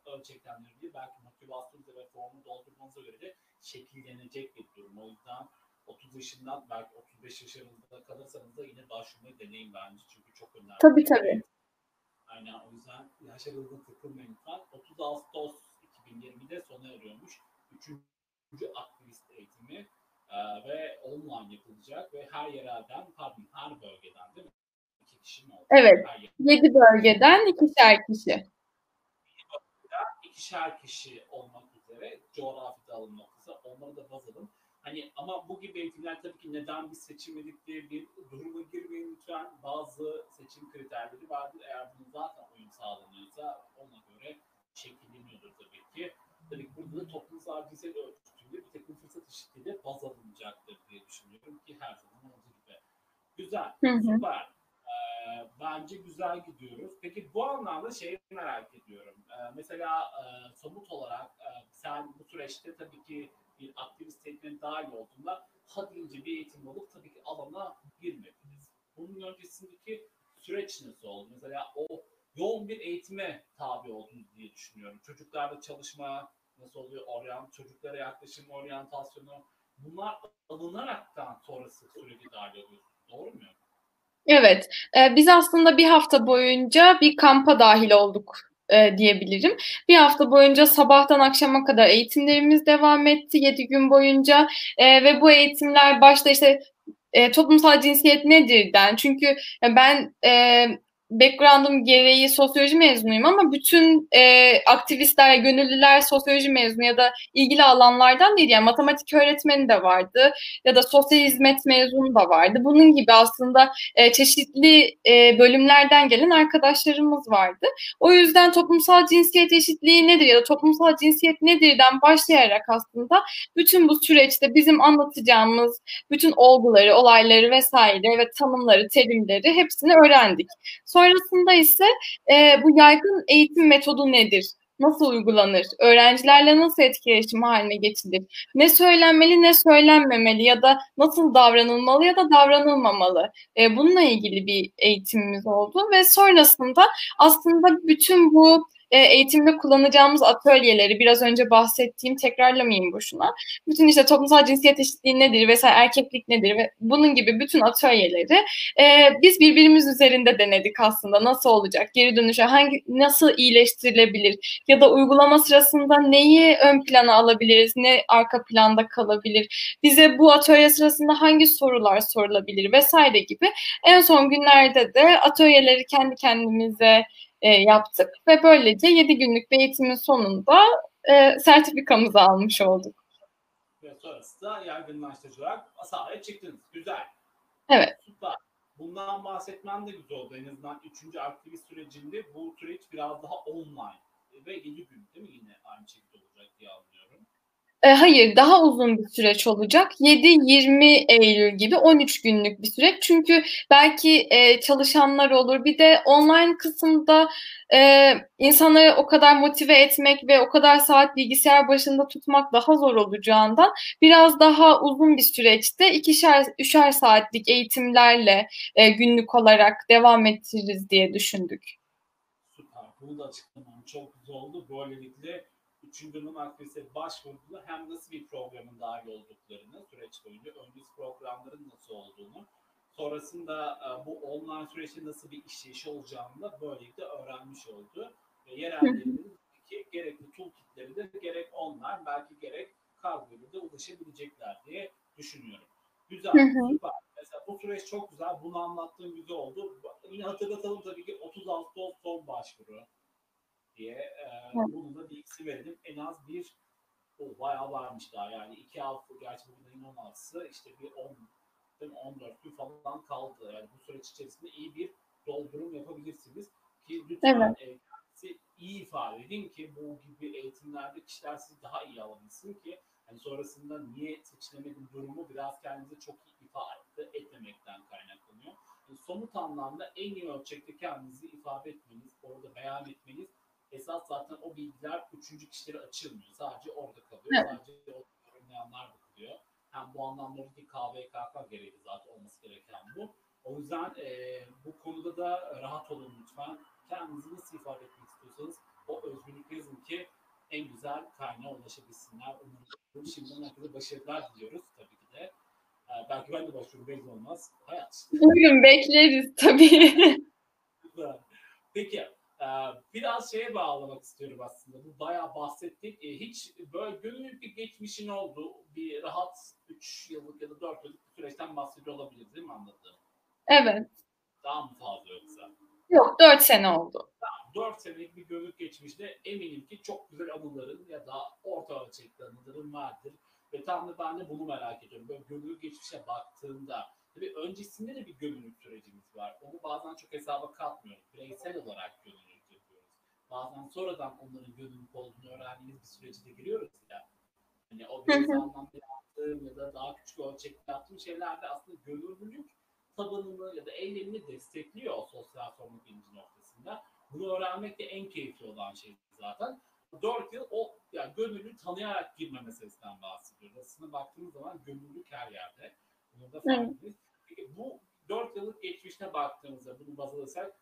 ölçeklendirebilir. Belki motivasyonunuza ve formu doldurmanıza göre de şekillenecek bir durum. O yüzden 30 yaşından belki 35 yaşlarında kalırsanız da yine başvurmayı deneyin bence. Çünkü çok önemli. Tabii tabii. Aynen o yüzden yaş aralığına takılmayın lütfen. 30 Ağustos 2020'de sona eriyormuş. Üçüncü aktivist eğitimi ve online yapılacak ve her yerelden, pardon her bölgeden değil mi? kişi mi oldu? Evet. Yedi bölgeden ikişer kişi. İkişer kişi olmak üzere coğrafi dağılım noktası. Onları da baz alın. Hani ama bu gibi eğitimler tabii ki neden bir seçim diye bir duruma girmeyin lütfen. Bazı seçim kriterleri vardır. Eğer bunu zaten uyum sağlanıyorsa ona göre şekilleniyordur tabii ki. Tabii burada da toplumsal cinsel ölçütünde bir takım fırsat eşitliği baz alınacaktır diye düşünüyorum ki her zaman olduğu gibi. Güzel, hı hı. süper. Ee, bence güzel gidiyoruz. Peki bu anlamda şeyi merak ediyorum. Ee, mesela e, somut olarak e, sen bu süreçte tabii ki bir aktivist eğitmen dahil olduğunda ha deyince bir eğitim olup tabii ki alana girmediniz. Bunun öncesindeki süreç nasıl oldu? Mesela o yoğun bir eğitime tabi oldunuz diye düşünüyorum. Çocuklarla çalışma nasıl oluyor? Oryant, çocuklara yaklaşım, oryantasyonu bunlar alınaraktan sonrası süreci dahil oluyorsunuz. Doğru mu? Evet, e, biz aslında bir hafta boyunca bir kampa dahil olduk e, diyebilirim. Bir hafta boyunca sabahtan akşama kadar eğitimlerimiz devam etti, yedi gün boyunca e, ve bu eğitimler başta işte e, toplumsal cinsiyet nedirden. Çünkü ben e, background'um gereği sosyoloji mezunuyum ama bütün e, aktivistler, gönüllüler sosyoloji mezunu ya da ilgili alanlardan değil. Yani matematik öğretmeni de vardı ya da sosyal hizmet mezunu da vardı. Bunun gibi aslında e, çeşitli e, bölümlerden gelen arkadaşlarımız vardı. O yüzden toplumsal cinsiyet eşitliği nedir ya da toplumsal cinsiyet nedirden başlayarak aslında bütün bu süreçte bizim anlatacağımız bütün olguları, olayları vesaire ve tanımları, terimleri hepsini öğrendik. Sonra Sonrasında ise e, bu yaygın eğitim metodu nedir? Nasıl uygulanır? Öğrencilerle nasıl etkileşim haline getirilir? Ne söylenmeli, ne söylenmemeli ya da nasıl davranılmalı ya da davranılmamalı? E, bununla ilgili bir eğitimimiz oldu ve sonrasında aslında bütün bu e, eğitimde kullanacağımız atölyeleri biraz önce bahsettiğim tekrarlamayayım boşuna. Bütün işte toplumsal cinsiyet eşitliği nedir vesaire erkeklik nedir ve bunun gibi bütün atölyeleri e, biz birbirimiz üzerinde denedik aslında. Nasıl olacak? Geri dönüşe hangi nasıl iyileştirilebilir? Ya da uygulama sırasında neyi ön plana alabiliriz? Ne arka planda kalabilir? Bize bu atölye sırasında hangi sorular sorulabilir vesaire gibi en son günlerde de atölyeleri kendi kendimize e, yaptık ve böylece 7 günlük bir eğitimin sonunda e, sertifikamızı almış olduk. Ve sonrasında yaygınlaştırıcı olarak sahaya çıktınız. Güzel. Evet. Süper. Bundan bahsetmen de güzel oldu. En azından 3. aktivist sürecinde bu süreç biraz daha online ve 7 gün değil mi yine aynı şekilde olacak diye anlıyorum. E, hayır, daha uzun bir süreç olacak. 7-20 Eylül gibi 13 günlük bir süreç. Çünkü belki e, çalışanlar olur. Bir de online kısımda e, insanları o kadar motive etmek ve o kadar saat bilgisayar başında tutmak daha zor olacağından biraz daha uzun bir süreçte ikişer, üçer saatlik eğitimlerle e, günlük olarak devam ettiririz diye düşündük. Süper. Bunu da açıklamam çok güzel oldu. Böylelikle dönem aktivite başvurduğunda hem nasıl bir programın dahil olduklarını süreç boyunca öncesi programların nasıl olduğunu sonrasında e, bu online süreçte nasıl bir işleyiş olacağını da böylelikle öğrenmiş oldu. Ve yerellerinin ki gerekli toolkitleri de gerek online belki gerek kargoyla da ulaşabilecekler diye düşünüyorum. Güzel, süper. Mesela bu süreç çok güzel. Bunu anlattığım güzel oldu. Yine hatırlatalım tabii ki 30 Ağustos son başvuru diye e, bunu da bilgisi verelim. En az bir o bayağı varmış daha yani iki hafta gerçi bugün ayın 16'sı işte bir 10 14 gün falan kaldı. Yani bu süreç içerisinde iyi bir doldurum yapabilirsiniz. Ki lütfen evet. e, iyi ifade edin ki bu gibi eğitimlerde kişiler sizi daha iyi alabilsin ki hani sonrasında niye seçilemedim durumu biraz kendinize çok iyi ifade etmemekten kaynaklanıyor. Yani somut anlamda en iyi ölçekte kendinizi ifade etmeniz, orada beyan etmeniz esas zaten o bilgiler üçüncü kişilere açılmıyor. Sadece orada kalıyor. Evet. Sadece orada yorumlayanlar bakılıyor. Hem bu anlamda bir KVKK gereği zaten olması gereken bu. O yüzden e, bu konuda da rahat olun lütfen. Kendinizi nasıl ifade etmek istiyorsanız o özgürlük yazın ki en güzel kaynağa ulaşabilsinler. Umarım şimdiden herkese başarılar diliyoruz tabii ki de. Ee, belki ben de başvururum belli olmaz. Hayat. Bugün bekleriz tabii. Peki biraz şeye bağlamak istiyorum aslında. Bu bayağı bahsettik. Ee, hiç böyle gönüllü bir geçmişin oldu. Bir rahat 3 yıllık ya da 4 yıllık bir süreçten bahsediyor olabilir değil mi anladığım? Evet. Daha mı fazla yoksa? Yok 4 sene oldu. Tamam, 4 senelik bir gönüllü geçmişte eminim ki çok güzel anıların ya da orta ölçekli anıların vardır. Ve tam da ben de bunu merak ediyorum. Böyle gönüllü geçmişe baktığında Tabii öncesinde de bir gönüllülük sürecimiz var. Onu bazen çok hesaba katmıyoruz. Bireysel olarak gönüllü bazen sonradan onların gönüllülük olduğunu öğrendiğimiz bir süreci de giriyoruz ya. Hani o bir anlamda yaptığım ya da daha küçük ölçekte yaptığım şeylerde aslında gönüllülük tabanını ya da eylemini destekliyor o sosyal sorumluluk bilinci noktasında. Bunu öğrenmek de en keyifli olan şey zaten. Dört yıl o yani gönüllü tanıyarak girme meselesinden bahsediyoruz. Aslında baktığımız zaman gönüllülük her yerde. Bunu da farkındayız. Peki bu dört yıllık geçmişte baktığımızda bunu baz alırsak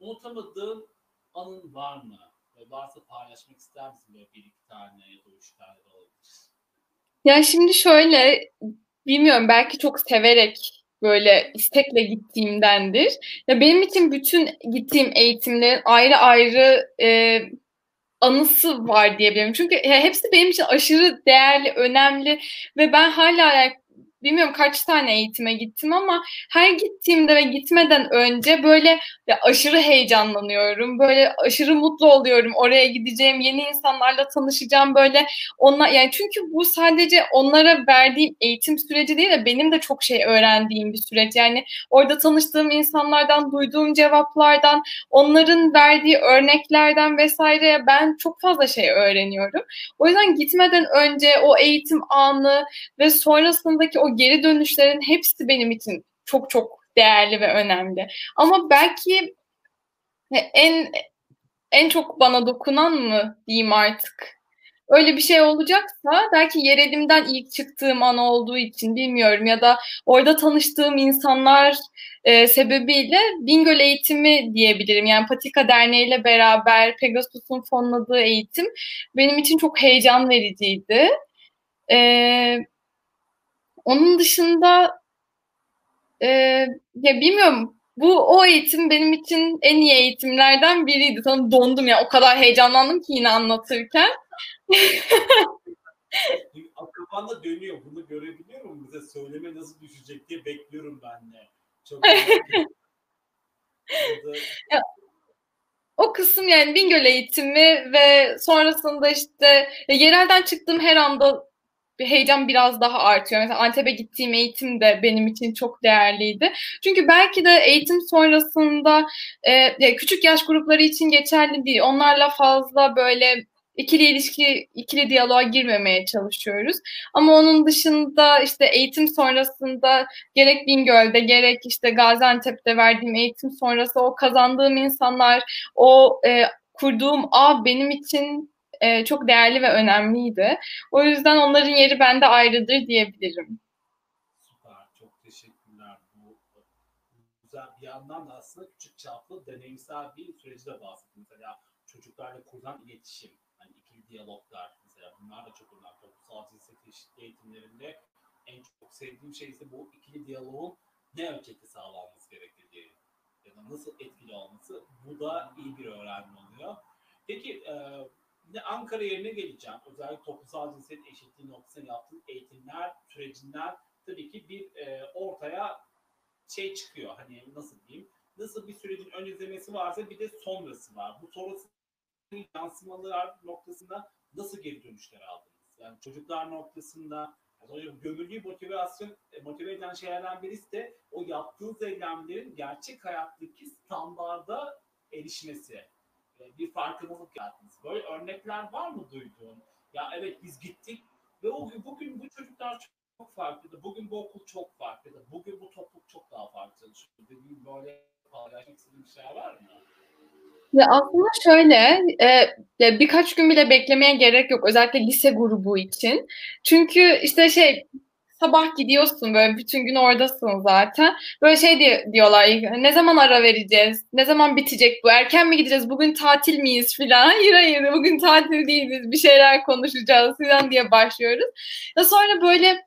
unutamadığın anın var mı? Ve varsa paylaşmak ister misin böyle bir iki tane ya da üç tane de olabilir. Ya şimdi şöyle bilmiyorum belki çok severek böyle istekle gittiğimdendir. Ya benim için bütün gittiğim eğitimlerin ayrı ayrı e, anısı var diyebilirim. Çünkü hepsi benim için aşırı değerli, önemli ve ben hala bilmiyorum kaç tane eğitime gittim ama her gittiğimde ve gitmeden önce böyle aşırı heyecanlanıyorum. Böyle aşırı mutlu oluyorum. Oraya gideceğim, yeni insanlarla tanışacağım böyle. Onlar yani çünkü bu sadece onlara verdiğim eğitim süreci değil de benim de çok şey öğrendiğim bir süreç. Yani orada tanıştığım insanlardan duyduğum cevaplardan, onların verdiği örneklerden vesaire ben çok fazla şey öğreniyorum. O yüzden gitmeden önce o eğitim anı ve sonrasındaki o geri dönüşlerin hepsi benim için çok çok değerli ve önemli. Ama belki en en çok bana dokunan mı diyeyim artık. Öyle bir şey olacaksa belki yer elimden ilk çıktığım an olduğu için bilmiyorum ya da orada tanıştığım insanlar e, sebebiyle Bingöl eğitimi diyebilirim. Yani Patika Derneği ile beraber Pegasus'un fonladığı eğitim benim için çok heyecan vericiydi. E, onun dışında e, ya bilmiyorum bu o eğitim benim için en iyi eğitimlerden biriydi. Tam dondum ya o kadar heyecanlandım ki yine anlatırken. Kafanda dönüyor. Bunu görebiliyorum. Bize söyleme nasıl düşecek diye bekliyorum ben de. Çok *laughs* ya, o kısım yani Bingöl eğitimi ve sonrasında işte yerelden çıktığım her anda bir heyecan biraz daha artıyor. Mesela Antep'e gittiğim eğitim de benim için çok değerliydi. Çünkü belki de eğitim sonrasında e, küçük yaş grupları için geçerli değil. Onlarla fazla böyle ikili ilişki, ikili diyaloğa girmemeye çalışıyoruz. Ama onun dışında işte eğitim sonrasında gerek Bingöl'de gerek işte Gaziantep'te verdiğim eğitim sonrası o kazandığım insanlar, o e, kurduğum ağ benim için e, çok değerli ve önemliydi. O yüzden onların yeri bende ayrıdır diyebilirim. Süper, çok teşekkürler. Bu güzel bir yandan da aslında küçük çaplı deneyimsel bir süreci de bahsettim. Mesela çocuklarla kurulan iletişim, hani ikili diyaloglar mesela bunlar da çok önemli. Toplumsal cinsiyet eşitliği eğitimlerinde en çok sevdiğim şey ise bu ikili diyaloğun ne ölçekte sağlanması gerektiği ya da nasıl etkili olması. Bu da iyi bir öğrenme oluyor. Peki Ankara yerine geleceğim. Özellikle toplumsal cinsiyet eşitliği noktasında yaptığım eğitimler sürecinden tabii ki bir e, ortaya şey çıkıyor. Hani nasıl diyeyim? Nasıl bir sürecin ön izlemesi varsa bir de sonrası var. Bu sonrası yansımalar noktasında nasıl geri dönüşler aldınız? Yani çocuklar noktasında yani gömülüyü motivasyon, e, motive eden şeylerden birisi de o yaptığınız eylemlerin gerçek hayattaki standarda erişmesi bir farkındalık yarattınız. Böyle örnekler var mı duyduğun? Ya evet biz gittik ve o gün bugün bu çocuklar çok farklıydı. Bugün bu okul çok farklıydı. Bugün bu topluluk çok daha farklı çalışıyor. Dediğim böyle paylaşmak istediğim şeyler var mı? Ya aslında şöyle, e, birkaç gün bile beklemeye gerek yok. Özellikle lise grubu için. Çünkü işte şey sabah gidiyorsun böyle bütün gün oradasın zaten. Böyle şey diye, diyorlar ne zaman ara vereceğiz? Ne zaman bitecek bu? Erken mi gideceğiz? Bugün tatil miyiz filan? *laughs* Hayır hayır bugün tatil değiliz. Bir şeyler konuşacağız filan diye başlıyoruz. Ya sonra böyle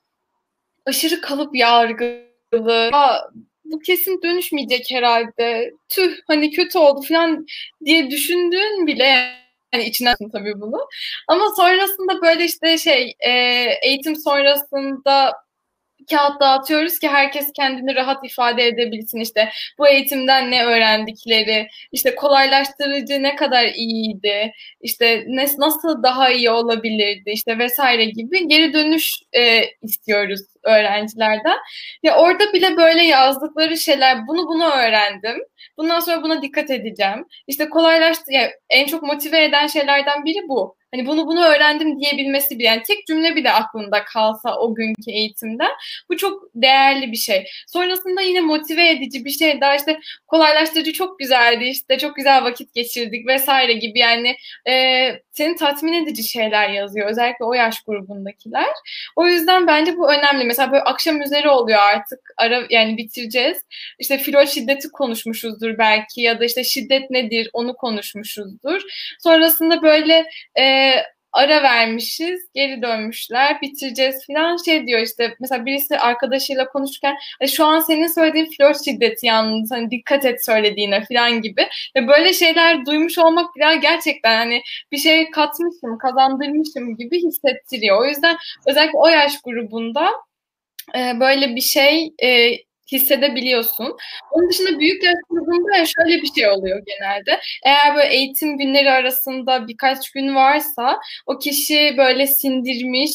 aşırı kalıp yargılı. Ya, bu kesin dönüşmeyecek herhalde. Tüh hani kötü oldu falan diye düşündüğün bile yani içinden tabii bunu. Ama sonrasında böyle işte şey e, eğitim sonrasında kağıt dağıtıyoruz ki herkes kendini rahat ifade edebilsin. İşte bu eğitimden ne öğrendikleri, işte kolaylaştırıcı ne kadar iyiydi, işte ne, nasıl daha iyi olabilirdi, işte vesaire gibi geri dönüş e, istiyoruz öğrencilerden. Ya orada bile böyle yazdıkları şeyler, bunu bunu öğrendim. Bundan sonra buna dikkat edeceğim. İşte kolaylaştı, yani en çok motive eden şeylerden biri bu hani bunu bunu öğrendim diyebilmesi bir yani tek cümle bile aklında kalsa o günkü eğitimden bu çok değerli bir şey. Sonrasında yine motive edici bir şey daha işte kolaylaştırıcı çok güzeldi işte çok güzel vakit geçirdik vesaire gibi yani e, seni tatmin edici şeyler yazıyor özellikle o yaş grubundakiler. O yüzden bence bu önemli. Mesela böyle akşam üzeri oluyor artık ara yani bitireceğiz. İşte flor şiddeti konuşmuşuzdur belki ya da işte şiddet nedir onu konuşmuşuzdur. Sonrasında böyle e, ara vermişiz, geri dönmüşler, bitireceğiz falan şey diyor işte mesela birisi arkadaşıyla konuşurken şu an senin söylediğin flört şiddeti yalnız hani dikkat et söylediğine falan gibi ve böyle şeyler duymuş olmak falan gerçekten hani bir şey katmışım, kazandırmışım gibi hissettiriyor. O yüzden özellikle o yaş grubunda böyle bir şey hissedebiliyorsun. Onun dışında büyük yaş grubunda şöyle bir şey oluyor genelde. Eğer böyle eğitim günleri arasında birkaç gün varsa o kişi böyle sindirmiş,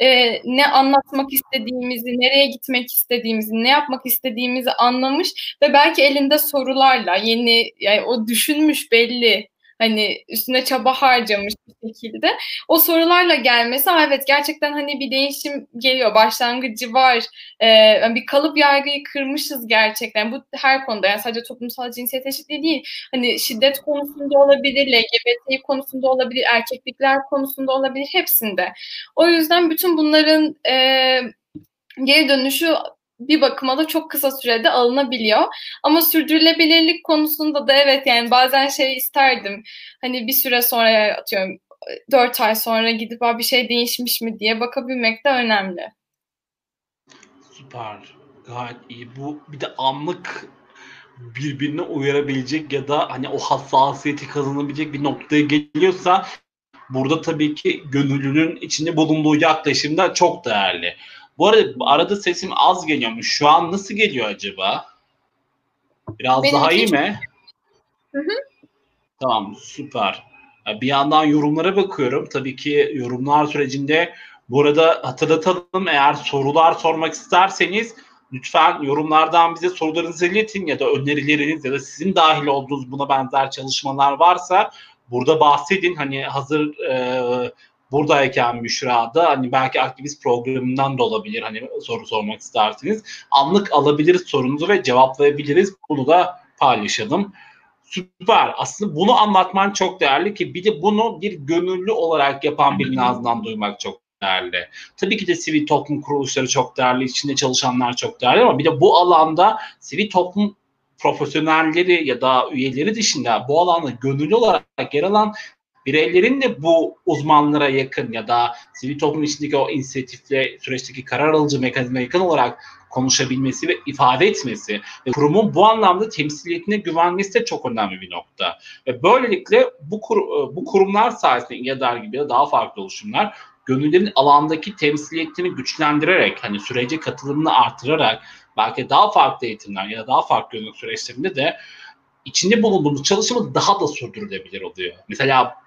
e, ne anlatmak istediğimizi, nereye gitmek istediğimizi, ne yapmak istediğimizi anlamış ve belki elinde sorularla yeni yani o düşünmüş belli hani üstüne çaba harcamış bir şekilde. O sorularla gelmesi evet gerçekten hani bir değişim geliyor başlangıcı var ee, bir kalıp yargıyı kırmışız gerçekten. Bu her konuda yani sadece toplumsal cinsiyet eşitliği değil hani şiddet konusunda olabilir LGBT konusunda olabilir erkeklikler konusunda olabilir hepsinde. O yüzden bütün bunların e, geri dönüşü bir bakıma da çok kısa sürede alınabiliyor. Ama sürdürülebilirlik konusunda da evet yani bazen şey isterdim. Hani bir süre sonra atıyorum dört ay sonra gidip bir şey değişmiş mi diye bakabilmek de önemli. Süper. Gayet iyi. Bu bir de anlık birbirine uyarabilecek ya da hani o hassasiyeti kazanabilecek bir noktaya geliyorsa burada tabii ki gönüllünün içinde bulunduğu yaklaşım da çok değerli. Bu arada arada sesim az geliyormuş. Şu an nasıl geliyor acaba? Biraz Benim daha iyi mi? Hı hı. Tamam süper. Bir yandan yorumlara bakıyorum. Tabii ki yorumlar sürecinde burada hatırlatalım eğer sorular sormak isterseniz lütfen yorumlardan bize sorularınızı iletin ya da önerileriniz ya da sizin dahil olduğunuz buna benzer çalışmalar varsa burada bahsedin. Hani hazır e, buradayken Müşra'da hani belki aktivist programından da olabilir hani soru sormak isterseniz. Anlık alabiliriz sorunuzu ve cevaplayabiliriz. Bunu da paylaşalım. Süper. Aslında bunu anlatman çok değerli ki bir de bunu bir gönüllü olarak yapan birinin ağzından duymak çok değerli. Tabii ki de sivil toplum kuruluşları çok değerli, içinde çalışanlar çok değerli ama bir de bu alanda sivil toplum profesyonelleri ya da üyeleri dışında bu alanda gönüllü olarak yer alan bireylerin de bu uzmanlara yakın ya da sivil toplum içindeki o inisiyatifle süreçteki karar alıcı mekanizma yakın olarak konuşabilmesi ve ifade etmesi ve kurumun bu anlamda temsiliyetine güvenmesi de çok önemli bir nokta. Ve böylelikle bu, kur, bu kurumlar sayesinde İYADAR gibi ya daha farklı oluşumlar gönüllerin alandaki temsiliyetini güçlendirerek hani sürece katılımını artırarak belki daha farklı eğitimler ya da daha farklı gönüllülük süreçlerinde de içinde bulunduğumuz çalışımı daha da sürdürülebilir oluyor. Mesela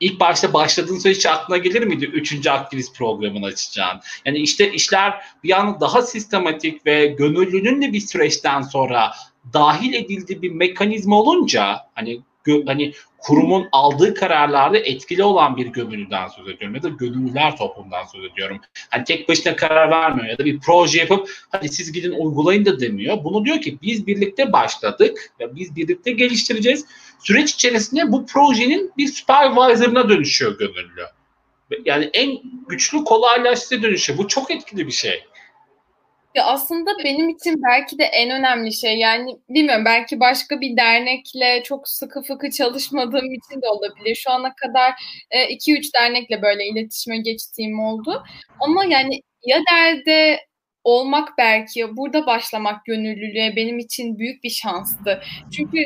ilk başta başladığın süreç aklına gelir miydi üçüncü aktivist programını açacağın? Yani işte işler bir an daha sistematik ve gönüllünün de bir süreçten sonra dahil edildiği bir mekanizma olunca hani hani kurumun aldığı kararlarda etkili olan bir gönüllüden söz ediyorum ya da gönüllüler toplumdan söz ediyorum. Hani tek başına karar vermiyor ya da bir proje yapıp hadi siz gidin uygulayın da demiyor. Bunu diyor ki biz birlikte başladık ve biz birlikte geliştireceğiz. Süreç içerisinde bu projenin bir supervisor'ına dönüşüyor gönüllü. Yani en güçlü kolaylaştırıcı dönüşüyor. Bu çok etkili bir şey. Ya aslında benim için belki de en önemli şey yani bilmiyorum belki başka bir dernekle çok sıkı fıkı çalışmadığım için de olabilir. Şu ana kadar 2-3 e, dernekle böyle iletişime geçtiğim oldu. Ama yani ya derde olmak belki burada başlamak gönüllülüğe benim için büyük bir şanstı. Çünkü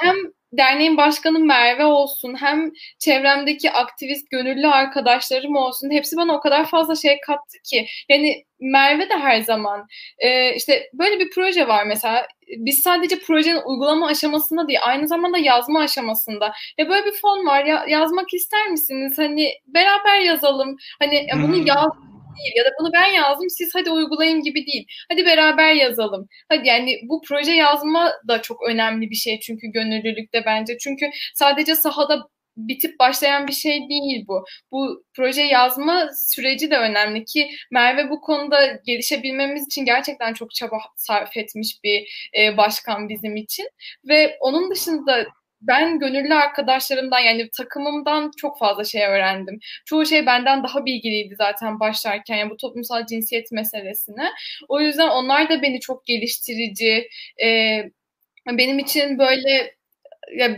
hem derneğin başkanı Merve olsun hem çevremdeki aktivist gönüllü arkadaşlarım olsun hepsi bana o kadar fazla şey kattı ki. Yani Merve de her zaman e, işte böyle bir proje var mesela. Biz sadece projenin uygulama aşamasında değil aynı zamanda yazma aşamasında. Ya böyle bir fon var ya yazmak ister misiniz? Hani beraber yazalım. Hani ya bunu yaz değil ya da bunu ben yazdım siz hadi uygulayın gibi değil. Hadi beraber yazalım. Hadi yani bu proje yazma da çok önemli bir şey çünkü gönüllülükte bence. Çünkü sadece sahada bitip başlayan bir şey değil bu. Bu proje yazma süreci de önemli ki Merve bu konuda gelişebilmemiz için gerçekten çok çaba sarf etmiş bir e, başkan bizim için ve onun dışında ben gönüllü arkadaşlarımdan yani takımımdan çok fazla şey öğrendim. Çoğu şey benden daha bilgiliydi zaten başlarken yani bu toplumsal cinsiyet meselesine. O yüzden onlar da beni çok geliştirici, e, benim için böyle ya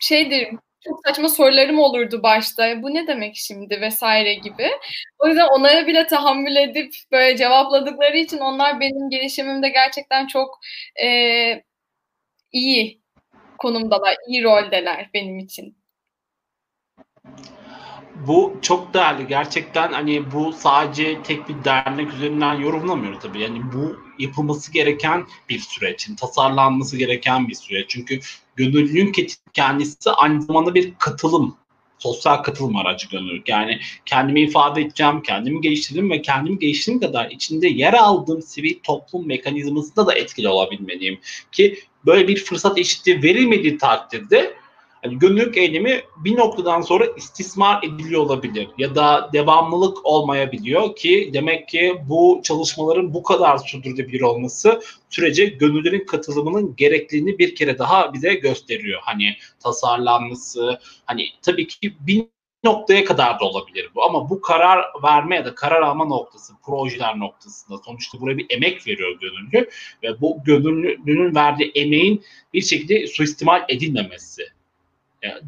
şeydir çok saçma sorularım olurdu başta. Bu ne demek şimdi vesaire gibi. O yüzden onlara bile tahammül edip böyle cevapladıkları için onlar benim gelişimimde gerçekten çok e, iyi konumdalar, iyi roldeler benim için. bu çok değerli. Gerçekten hani bu sadece tek bir dernek üzerinden yorumlamıyoruz tabii. Yani bu yapılması gereken bir süreç. Tasarlanması gereken bir süreç. Çünkü gönüllülüğün kendisi aynı zamanda bir katılım sosyal katılım aracı gönüllülük. Yani kendimi ifade edeceğim, kendimi geliştirdim ve kendimi geliştirdiğim kadar içinde yer aldığım sivil toplum mekanizmasında da etkili olabilmeliyim. Ki böyle bir fırsat eşitliği verilmediği takdirde hani gönüllülük eylemi bir noktadan sonra istismar ediliyor olabilir ya da devamlılık olmayabiliyor ki demek ki bu çalışmaların bu kadar sürdürülebilir olması sürece gönüllülerin katılımının gerekliliğini bir kere daha bize gösteriyor. Hani tasarlanması, hani tabii ki bir noktaya kadar da olabilir bu ama bu karar verme ya da karar alma noktası, projeler noktasında sonuçta buraya bir emek veriyor gönüllü ve bu gönüllünün verdiği emeğin bir şekilde suistimal edilmemesi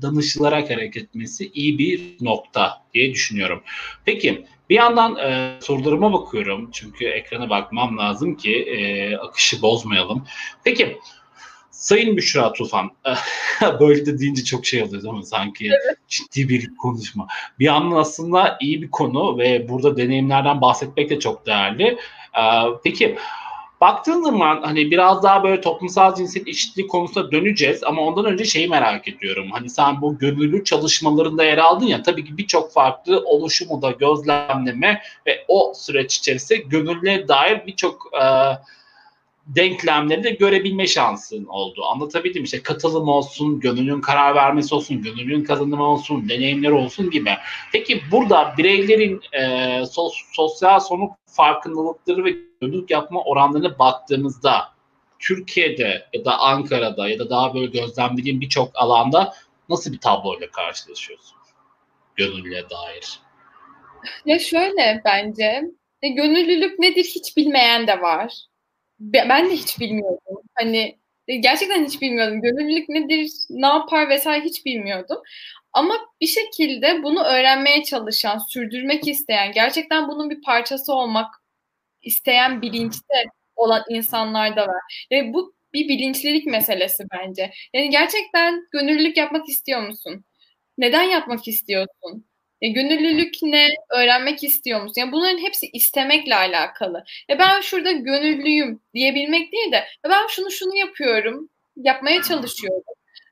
danışılarak hareket etmesi iyi bir nokta diye düşünüyorum. Peki bir yandan e, sorularıma bakıyorum çünkü ekrana bakmam lazım ki e, akışı bozmayalım. Peki Sayın Büşra Tufan, *laughs* böyle de deyince çok şey oluyor mi? Sanki evet. ciddi bir konuşma. Bir yandan aslında iyi bir konu ve burada deneyimlerden bahsetmek de çok değerli. Peki Baktığın zaman hani biraz daha böyle toplumsal cinsiyet eşitliği konusuna döneceğiz ama ondan önce şeyi merak ediyorum. Hani sen bu gönüllü çalışmalarında yer aldın ya tabii ki birçok farklı oluşumu da gözlemleme ve o süreç içerisinde gönüllüye dair birçok e, denklemleri de görebilme şansın oldu. Anlatabildim işte katılım olsun, gönüllünün karar vermesi olsun, gönüllünün kazanımı olsun, deneyimleri olsun gibi. Peki burada bireylerin e, sos, sosyal sorumluluk farkındalıkları ve gönüllülük yapma oranlarına baktığımızda Türkiye'de ya da Ankara'da ya da daha böyle gözlemlediğim birçok alanda nasıl bir tabloyla karşılaşıyorsun? Gönüllüye dair. Ya şöyle bence e, gönüllülük nedir hiç bilmeyen de var. Ben de hiç bilmiyordum. Hani e, gerçekten hiç bilmiyordum. Gönüllülük nedir, ne yapar vesaire hiç bilmiyordum. Ama bir şekilde bunu öğrenmeye çalışan, sürdürmek isteyen, gerçekten bunun bir parçası olmak isteyen bilinçte olan insanlar da var. Ve bu bir bilinçlilik meselesi bence. Yani gerçekten gönüllülük yapmak istiyor musun? Neden yapmak istiyorsun? E, gönüllülük ne? Öğrenmek istiyor musun? Yani bunların hepsi istemekle alakalı. E, ben şurada gönüllüyüm diyebilmek değil de e, ben şunu şunu yapıyorum, yapmaya çalışıyorum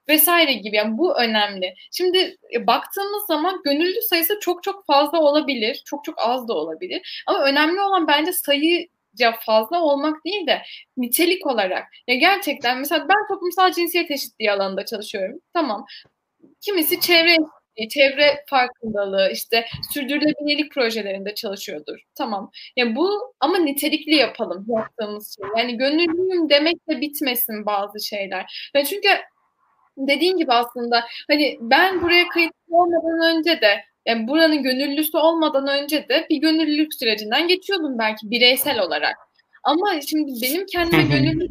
vesaire gibi. Yani bu önemli. Şimdi e, baktığımız zaman gönüllü sayısı çok çok fazla olabilir. Çok çok az da olabilir. Ama önemli olan bence sayıca fazla olmak değil de nitelik olarak. Ya gerçekten mesela ben toplumsal cinsiyet eşitliği alanında çalışıyorum. Tamam. Kimisi çevre çevre farkındalığı, işte sürdürülebilirlik projelerinde çalışıyordur. Tamam. Yani bu ama nitelikli yapalım yaptığımız şey. Yani gönüllüyüm demekle bitmesin bazı şeyler. Yani çünkü dediğin gibi aslında hani ben buraya kayıtlı olmadan önce de yani buranın gönüllüsü olmadan önce de bir gönüllülük sürecinden geçiyordum belki bireysel olarak. Ama şimdi benim kendime gönüllü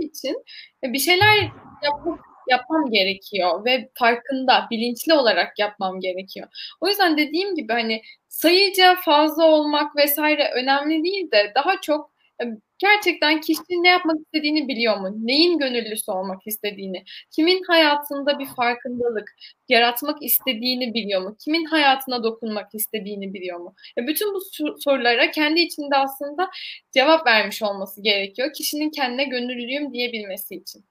için bir şeyler yapmak yapmam gerekiyor ve farkında, bilinçli olarak yapmam gerekiyor. O yüzden dediğim gibi hani sayıca fazla olmak vesaire önemli değil de daha çok gerçekten kişinin ne yapmak istediğini biliyor mu? Neyin gönüllüsü olmak istediğini? Kimin hayatında bir farkındalık yaratmak istediğini biliyor mu? Kimin hayatına dokunmak istediğini biliyor mu? Ya bütün bu sorulara kendi içinde aslında cevap vermiş olması gerekiyor. Kişinin kendine gönüllüyüm diyebilmesi için.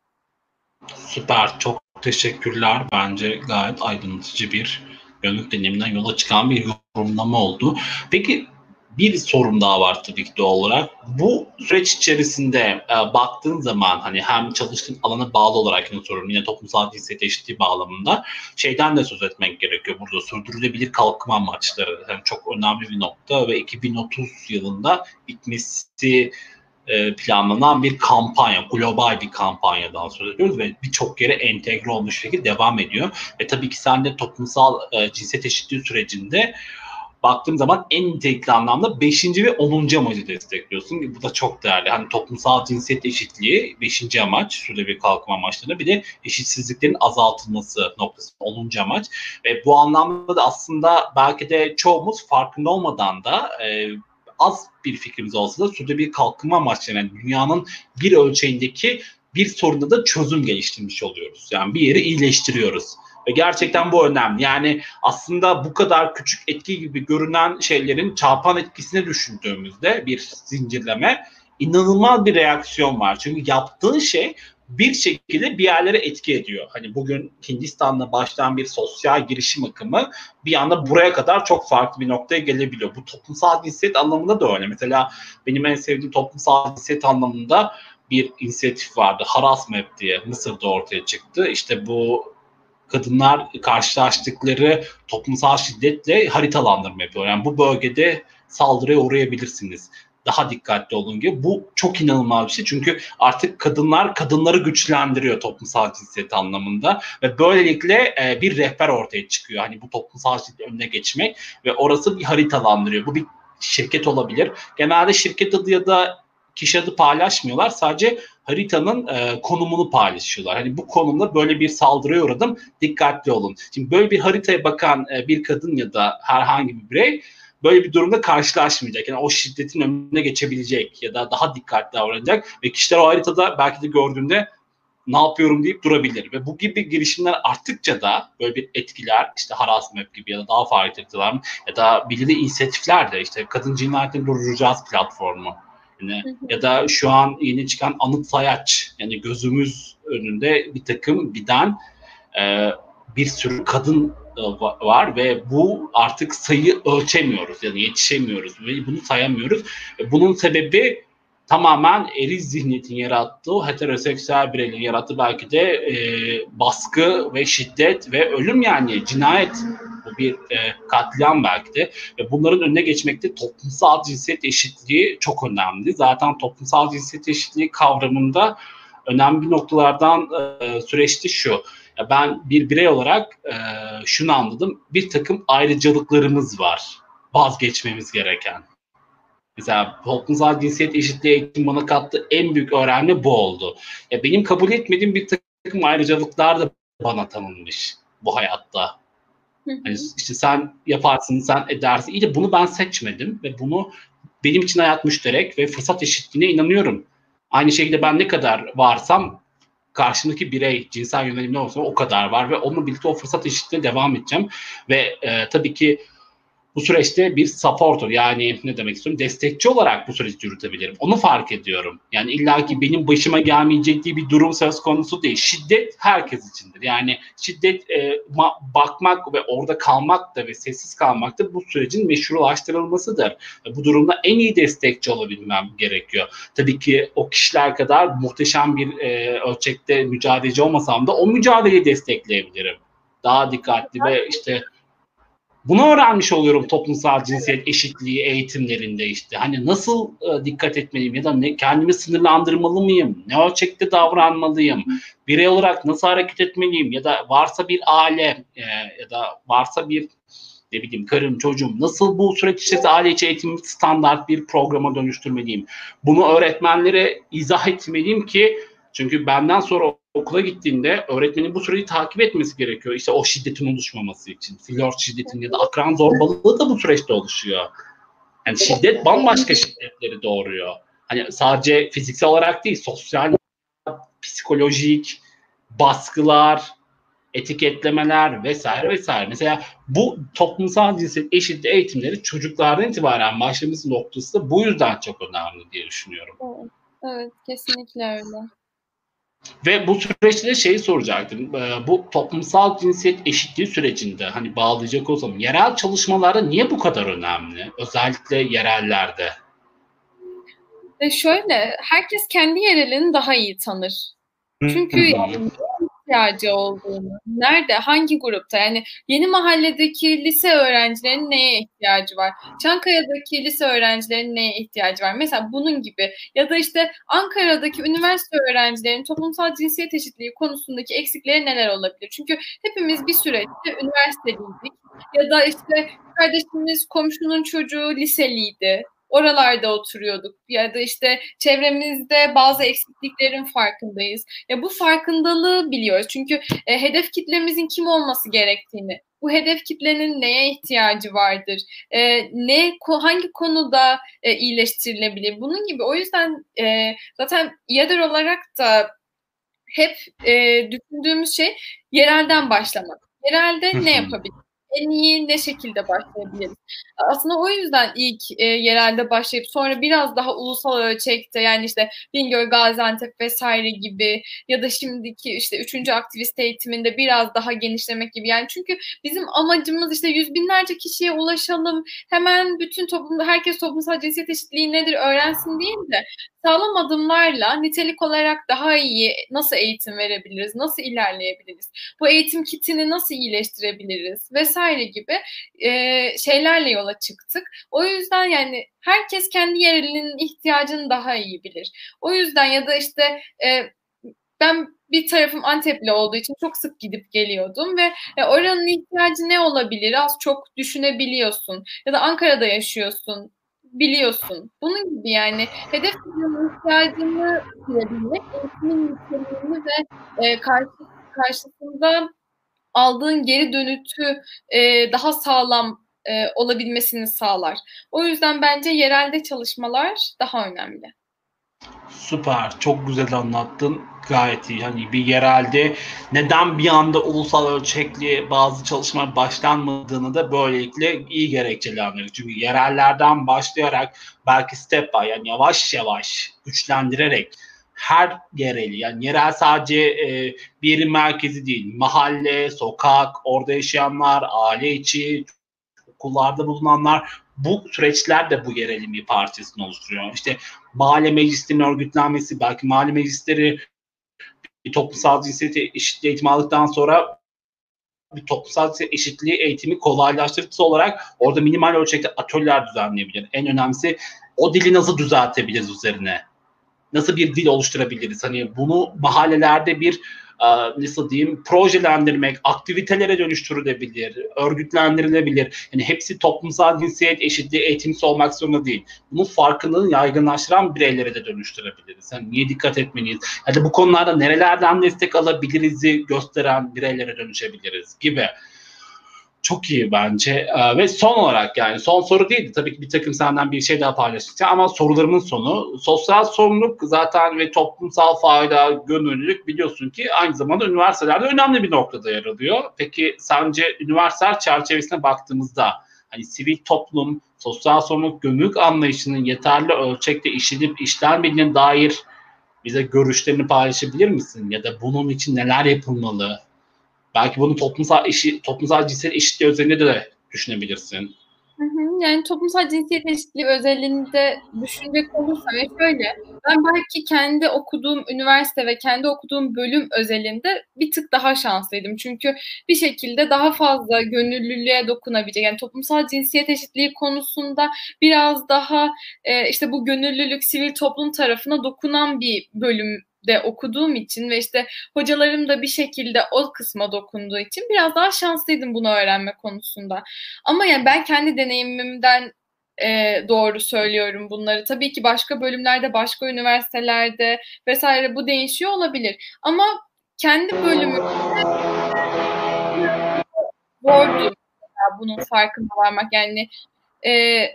Süper. Çok teşekkürler. Bence gayet aydınlatıcı bir gönüllülük deneyiminden yola çıkan bir yorumlama oldu. Peki bir sorun daha var tabii ki doğal olarak. Bu süreç içerisinde e, baktığın zaman hani hem çalıştığın alana bağlı olarak yine soruyorum yine toplumsal cinsiyet eşitliği bağlamında şeyden de söz etmek gerekiyor burada sürdürülebilir kalkınma amaçları yani çok önemli bir nokta ve 2030 yılında bitmesi e, planlanan bir kampanya, global bir kampanyadan söz ediyoruz ve birçok yere entegre olmuş şekilde devam ediyor. Ve tabii ki sen de toplumsal e, cinsiyet eşitliği sürecinde baktığım zaman en nitelikli anlamda 5. ve 10. amacı destekliyorsun. Bu da çok değerli. Hani toplumsal cinsiyet eşitliği 5. amaç, bir kalkınma amaçlarına bir de eşitsizliklerin azaltılması noktası 10. amaç. Ve bu anlamda da aslında belki de çoğumuz farkında olmadan da e, az bir fikrimiz olsa da sürdürülebilir bir kalkınma amaçlarına yani dünyanın bir ölçeğindeki bir sorunda da çözüm geliştirmiş oluyoruz. Yani bir yeri iyileştiriyoruz. Ve gerçekten bu önemli. Yani aslında bu kadar küçük etki gibi görünen şeylerin çarpan etkisini düşündüğümüzde bir zincirleme inanılmaz bir reaksiyon var. Çünkü yaptığın şey bir şekilde bir yerlere etki ediyor. Hani bugün Hindistan'da başlayan bir sosyal girişim akımı bir anda buraya kadar çok farklı bir noktaya gelebiliyor. Bu toplumsal cinsiyet anlamında da öyle. Mesela benim en sevdiğim toplumsal cinsiyet anlamında bir inisiyatif vardı. Haras Map diye Mısır'da ortaya çıktı. İşte bu kadınlar karşılaştıkları toplumsal şiddetle haritalandırma yapıyor. Yani bu bölgede saldırıya uğrayabilirsiniz daha dikkatli olun gibi. Bu çok inanılmaz bir şey. Çünkü artık kadınlar kadınları güçlendiriyor toplumsal cinsiyet anlamında ve böylelikle e, bir rehber ortaya çıkıyor. Hani bu toplumsal cinsiyet önüne geçmek ve orası bir haritalandırıyor. Bu bir şirket olabilir. Genelde şirket adı ya da kişi adı paylaşmıyorlar. Sadece haritanın e, konumunu paylaşıyorlar. Hani bu konumda böyle bir saldırıya uğradım. Dikkatli olun. Şimdi böyle bir haritaya bakan e, bir kadın ya da herhangi bir birey böyle bir durumda karşılaşmayacak. Yani o şiddetin önüne geçebilecek ya da daha dikkatli davranacak ve kişiler o haritada belki de gördüğünde ne yapıyorum deyip durabilir. Ve bu gibi girişimler arttıkça da böyle bir etkiler işte harassment gibi ya da daha farklı etkiler ya da belirli inisiyatifler de işte kadın cinayetini durduracağız platformu. Yani, ya da şu an yeni çıkan anıt sayaç yani gözümüz önünde bir takım biden e, bir sürü kadın e, var ve bu artık sayı ölçemiyoruz yani yetişemiyoruz ve bunu sayamıyoruz. Bunun sebebi tamamen eriz zihniyetin yarattığı, heteroseksüel bireylerin yarattığı belki de e, baskı ve şiddet ve ölüm yani cinayet bu bir e, katliam belki de ve bunların önüne geçmekte toplumsal cinsiyet eşitliği çok önemli. Zaten toplumsal cinsiyet eşitliği kavramında önemli noktalardan e, süreçti şu ben bir birey olarak e, şunu anladım. Bir takım ayrıcalıklarımız var. Vazgeçmemiz gereken. Mesela toplumsal cinsiyet eşitliği eğitim bana kattığı en büyük öğrenme bu oldu. Ya benim kabul etmediğim bir takım ayrıcalıklar da bana tanınmış bu hayatta. Hani işte sen yaparsın, sen edersin. İyi de bunu ben seçmedim ve bunu benim için hayat müşterek ve fırsat eşitliğine inanıyorum. Aynı şekilde ben ne kadar varsam karşımdaki birey cinsel yönelimli olsa o kadar var ve onunla birlikte o fırsat eşitliğine devam edeceğim. Ve e, tabii ki bu süreçte bir supporter yani ne demek istiyorum destekçi olarak bu süreci yürütebilirim. Onu fark ediyorum. Yani illaki benim başıma gelmeyecek diye bir durum söz konusu değil. Şiddet herkes içindir. Yani şiddet e, ma- bakmak ve orada kalmak da ve sessiz kalmak da bu sürecin meşrulaştırılmasıdır. Bu durumda en iyi destekçi olabilmem gerekiyor. Tabii ki o kişiler kadar muhteşem bir e, ölçekte mücadeleci olmasam da o mücadeleyi destekleyebilirim. Daha dikkatli ve işte bunu öğrenmiş oluyorum toplumsal cinsiyet eşitliği eğitimlerinde işte. Hani nasıl e, dikkat etmeliyim ya da ne, kendimi sınırlandırmalı mıyım? Ne ölçekte davranmalıyım? Birey olarak nasıl hareket etmeliyim? Ya da varsa bir aile e, ya da varsa bir ne bileyim karım çocuğum nasıl bu süreç içerisinde aile içi eğitim standart bir programa dönüştürmeliyim? Bunu öğretmenlere izah etmeliyim ki çünkü benden sonra okula gittiğinde öğretmenin bu süreci takip etmesi gerekiyor. İşte o şiddetin oluşmaması için. Flört şiddetin ya da akran zorbalığı da bu süreçte oluşuyor. Yani şiddet bambaşka şiddetleri doğuruyor. Hani sadece fiziksel olarak değil, sosyal, psikolojik baskılar, etiketlemeler vesaire vesaire. Mesela bu toplumsal cinsiyet eşitliği eğitimleri çocuklardan itibaren başlaması noktası da bu yüzden çok önemli diye düşünüyorum. Evet, evet kesinlikle öyle. Ve bu süreçte de şeyi soracaktım. Ee, bu toplumsal cinsiyet eşitliği sürecinde hani bağlayacak olsam yerel çalışmalarda niye bu kadar önemli? Özellikle yerellerde. Ve şöyle herkes kendi yerelini daha iyi tanır. Çünkü yani ihtiyacı olduğunu, nerede, hangi grupta yani yeni mahalledeki lise öğrencilerinin neye ihtiyacı var? Çankaya'daki lise öğrencilerinin neye ihtiyacı var? Mesela bunun gibi ya da işte Ankara'daki üniversite öğrencilerinin toplumsal cinsiyet eşitliği konusundaki eksikleri neler olabilir? Çünkü hepimiz bir süreçte üniversiteliydik ya da işte kardeşimiz komşunun çocuğu liseliydi oralarda oturuyorduk ya da işte çevremizde bazı eksikliklerin farkındayız. Ya bu farkındalığı biliyoruz. Çünkü e, hedef kitlemizin kim olması gerektiğini, bu hedef kitlenin neye ihtiyacı vardır, e, ne hangi konuda e, iyileştirilebilir, bunun gibi. O yüzden e, zaten YADER olarak da hep e, düşündüğümüz şey yerelden başlamak Yerelde ne yapabiliriz? En iyi ne şekilde başlayabiliriz? Aslında o yüzden ilk e, yerelde başlayıp sonra biraz daha ulusal ölçekte yani işte Bingöl, Gaziantep vesaire gibi ya da şimdiki işte üçüncü aktivist eğitiminde biraz daha genişlemek gibi. Yani çünkü bizim amacımız işte yüz binlerce kişiye ulaşalım, hemen bütün toplumda herkes toplumsal cinsiyet eşitliği nedir öğrensin değil de sağlam adımlarla nitelik olarak daha iyi nasıl eğitim verebiliriz, nasıl ilerleyebiliriz, bu eğitim kitini nasıl iyileştirebiliriz vesaire gibi e, şeylerle yola çıktık. O yüzden yani herkes kendi yerinin ihtiyacını daha iyi bilir. O yüzden ya da işte e, ben bir tarafım Antepli olduğu için çok sık gidip geliyordum ve e, oranın ihtiyacı ne olabilir az çok düşünebiliyorsun. Ya da Ankara'da yaşıyorsun biliyorsun. Bunun gibi yani hedef ihtiyacını bilebilmek, eğitimin niteliğini ve e, karşı, karşısında aldığın geri dönütü e, daha sağlam e, olabilmesini sağlar. O yüzden bence yerelde çalışmalar daha önemli. Süper. Çok güzel anlattın. Gayet iyi. Hani bir yerelde neden bir anda ulusal ölçekli bazı çalışmalar başlanmadığını da böylelikle iyi gerekçelendiriyor. Çünkü yerellerden başlayarak belki step by yani yavaş yavaş güçlendirerek her yereli yani yerel sadece e, bir merkezi değil mahalle, sokak, orada yaşayanlar, aile içi, okullarda bulunanlar bu süreçler de bu yerelin bir parçasını oluşturuyor. İşte mahalle meclislerinin örgütlenmesi, belki mahalle meclisleri bir toplumsal cinsiyet eşitliği eğitimi aldıktan sonra bir toplumsal eşitliği eğitimi kolaylaştırıcısı olarak orada minimal ölçekte atölyeler düzenleyebilir. En önemlisi o dili nasıl düzeltebiliriz üzerine? Nasıl bir dil oluşturabiliriz? Hani bunu mahallelerde bir nasıl diyeyim projelendirmek, aktivitelere dönüştürülebilir, örgütlendirilebilir. Yani hepsi toplumsal cinsiyet eşitliği eğitimsi olmak zorunda değil. Bunun farkını yaygınlaştıran bireylere de dönüştürebiliriz. Yani niye dikkat etmeliyiz? Ya da bu konularda nerelerden destek alabiliriz'i gösteren bireylere dönüşebiliriz gibi çok iyi bence. Ee, ve son olarak yani son soru değildi. Tabii ki bir takım senden bir şey daha paylaşacağım ama sorularımın sonu. Sosyal sorumluluk zaten ve toplumsal fayda, gönüllülük biliyorsun ki aynı zamanda üniversitelerde önemli bir noktada yer alıyor. Peki sence üniversiteler çerçevesine baktığımızda hani sivil toplum, sosyal sorumluluk, gönüllülük anlayışının yeterli ölçekte işlenip işlenmediğine dair bize görüşlerini paylaşabilir misin? Ya da bunun için neler yapılmalı? Belki bunu toplumsal eşi, toplumsal cinsiyet eşitliği özelinde de düşünebilirsin. Yani toplumsal cinsiyet eşitliği özelliğinde düşünecek olursam ya şöyle ben belki kendi okuduğum üniversite ve kendi okuduğum bölüm özelinde bir tık daha şanslıydım. Çünkü bir şekilde daha fazla gönüllülüğe dokunabilecek yani toplumsal cinsiyet eşitliği konusunda biraz daha e, işte bu gönüllülük sivil toplum tarafına dokunan bir bölüm de okuduğum için ve işte hocalarım da bir şekilde o kısma dokunduğu için biraz daha şanslıydım bunu öğrenme konusunda. Ama yani ben kendi deneyimimden e, doğru söylüyorum bunları. Tabii ki başka bölümlerde, başka üniversitelerde vesaire bu değişiyor olabilir. Ama kendi bölümümde zordu bunun farkına varmak. Yani e,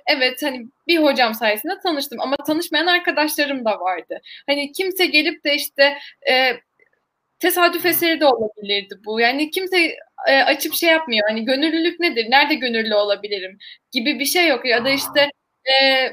evet hani bir hocam sayesinde tanıştım ama tanışmayan arkadaşlarım da vardı. Hani kimse gelip de işte e, tesadüf eseri de olabilirdi bu. Yani kimse e, açıp şey yapmıyor. Hani gönüllülük nedir? Nerede gönüllü olabilirim? Gibi bir şey yok. Ya da işte e,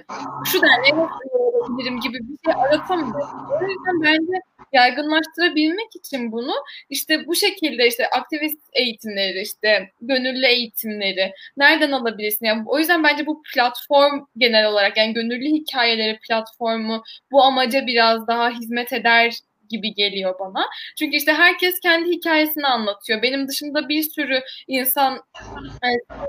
şu derneğe olabilirim gibi bir şey aratamıyor. O yüzden bence yaygınlaştırabilmek için bunu işte bu şekilde işte aktivist eğitimleri işte gönüllü eğitimleri nereden alabilirsin? Yani o yüzden bence bu platform genel olarak yani gönüllü hikayeleri platformu bu amaca biraz daha hizmet eder gibi geliyor bana. Çünkü işte herkes kendi hikayesini anlatıyor. Benim dışında bir sürü insan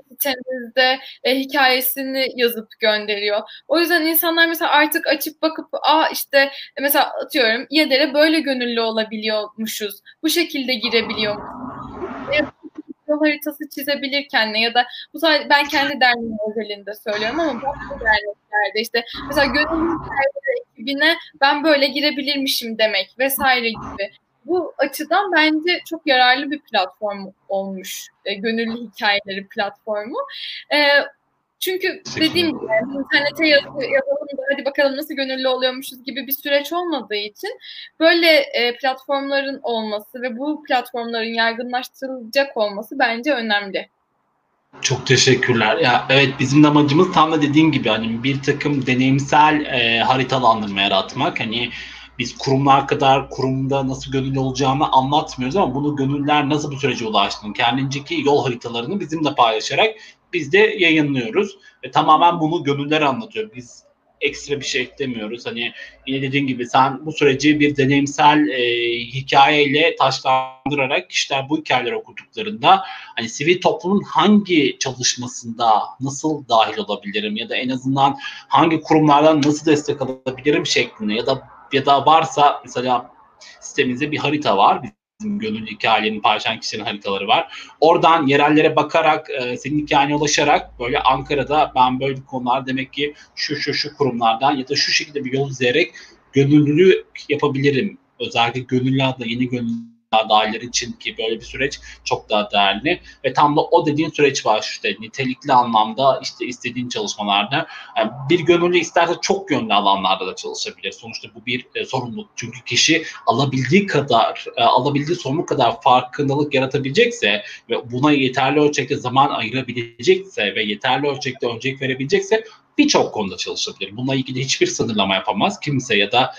sitemizde e, hikayesini yazıp gönderiyor. O yüzden insanlar mesela artık açıp bakıp aa işte mesela atıyorum YEDER'e böyle gönüllü olabiliyormuşuz. Bu şekilde girebiliyormuşuz yol haritası çizebilir kendine ya da bu sadece ben kendi derneğim özelinde söylüyorum ama başka derneklerde işte mesela gönüllü ekibine ben böyle girebilirmişim demek vesaire gibi. Bu açıdan bence çok yararlı bir platform olmuş. E, gönüllü hikayeleri platformu. E, Çünkü dediğim gibi yani internete yaz, yazalım da hadi bakalım nasıl gönüllü oluyormuşuz gibi bir süreç olmadığı için böyle e, platformların olması ve bu platformların yaygınlaştırılacak olması bence önemli. Çok teşekkürler. Ya evet bizim amacımız tam da dediğin gibi hani bir takım deneyimsel e, haritalandırma yaratmak. Hani biz kurumlar kadar kurumda nasıl gönüllü olacağını anlatmıyoruz ama bunu gönüller nasıl bu sürece ulaştığını, kendinceki yol haritalarını bizimle paylaşarak biz de yayınlıyoruz. Ve tamamen bunu gönüller anlatıyor. Biz ekstra bir şey eklemiyoruz. Hani yine dediğin gibi sen bu süreci bir deneyimsel e, hikayeyle taşlandırarak kişiler bu hikayeleri okuduklarında hani sivil toplumun hangi çalışmasında nasıl dahil olabilirim ya da en azından hangi kurumlardan nasıl destek alabilirim şeklinde ya da ya da varsa mesela sitemizde bir harita var bizim gönül hikayelerini paylaşan kişilerin haritaları var. Oradan yerellere bakarak e, senin hikayene ulaşarak böyle Ankara'da ben böyle konular demek ki şu şu şu kurumlardan ya da şu şekilde bir yol izleyerek gönüllülüğü yapabilirim. Özellikle gönüllü adla yeni gönüllü adaylar için ki böyle bir süreç çok daha değerli ve tam da o dediğin süreç var işte nitelikli anlamda işte istediğin çalışmalarda yani bir gönüllü isterse çok yönlü alanlarda da çalışabilir. Sonuçta bu bir e, sorumluluk. Çünkü kişi alabildiği kadar e, alabildiği sorumluluk kadar farkındalık yaratabilecekse ve buna yeterli ölçekte zaman ayırabilecekse ve yeterli ölçekte öncelik verebilecekse birçok konuda çalışabilir. Bununla ilgili hiçbir sınırlama yapamaz kimse ya da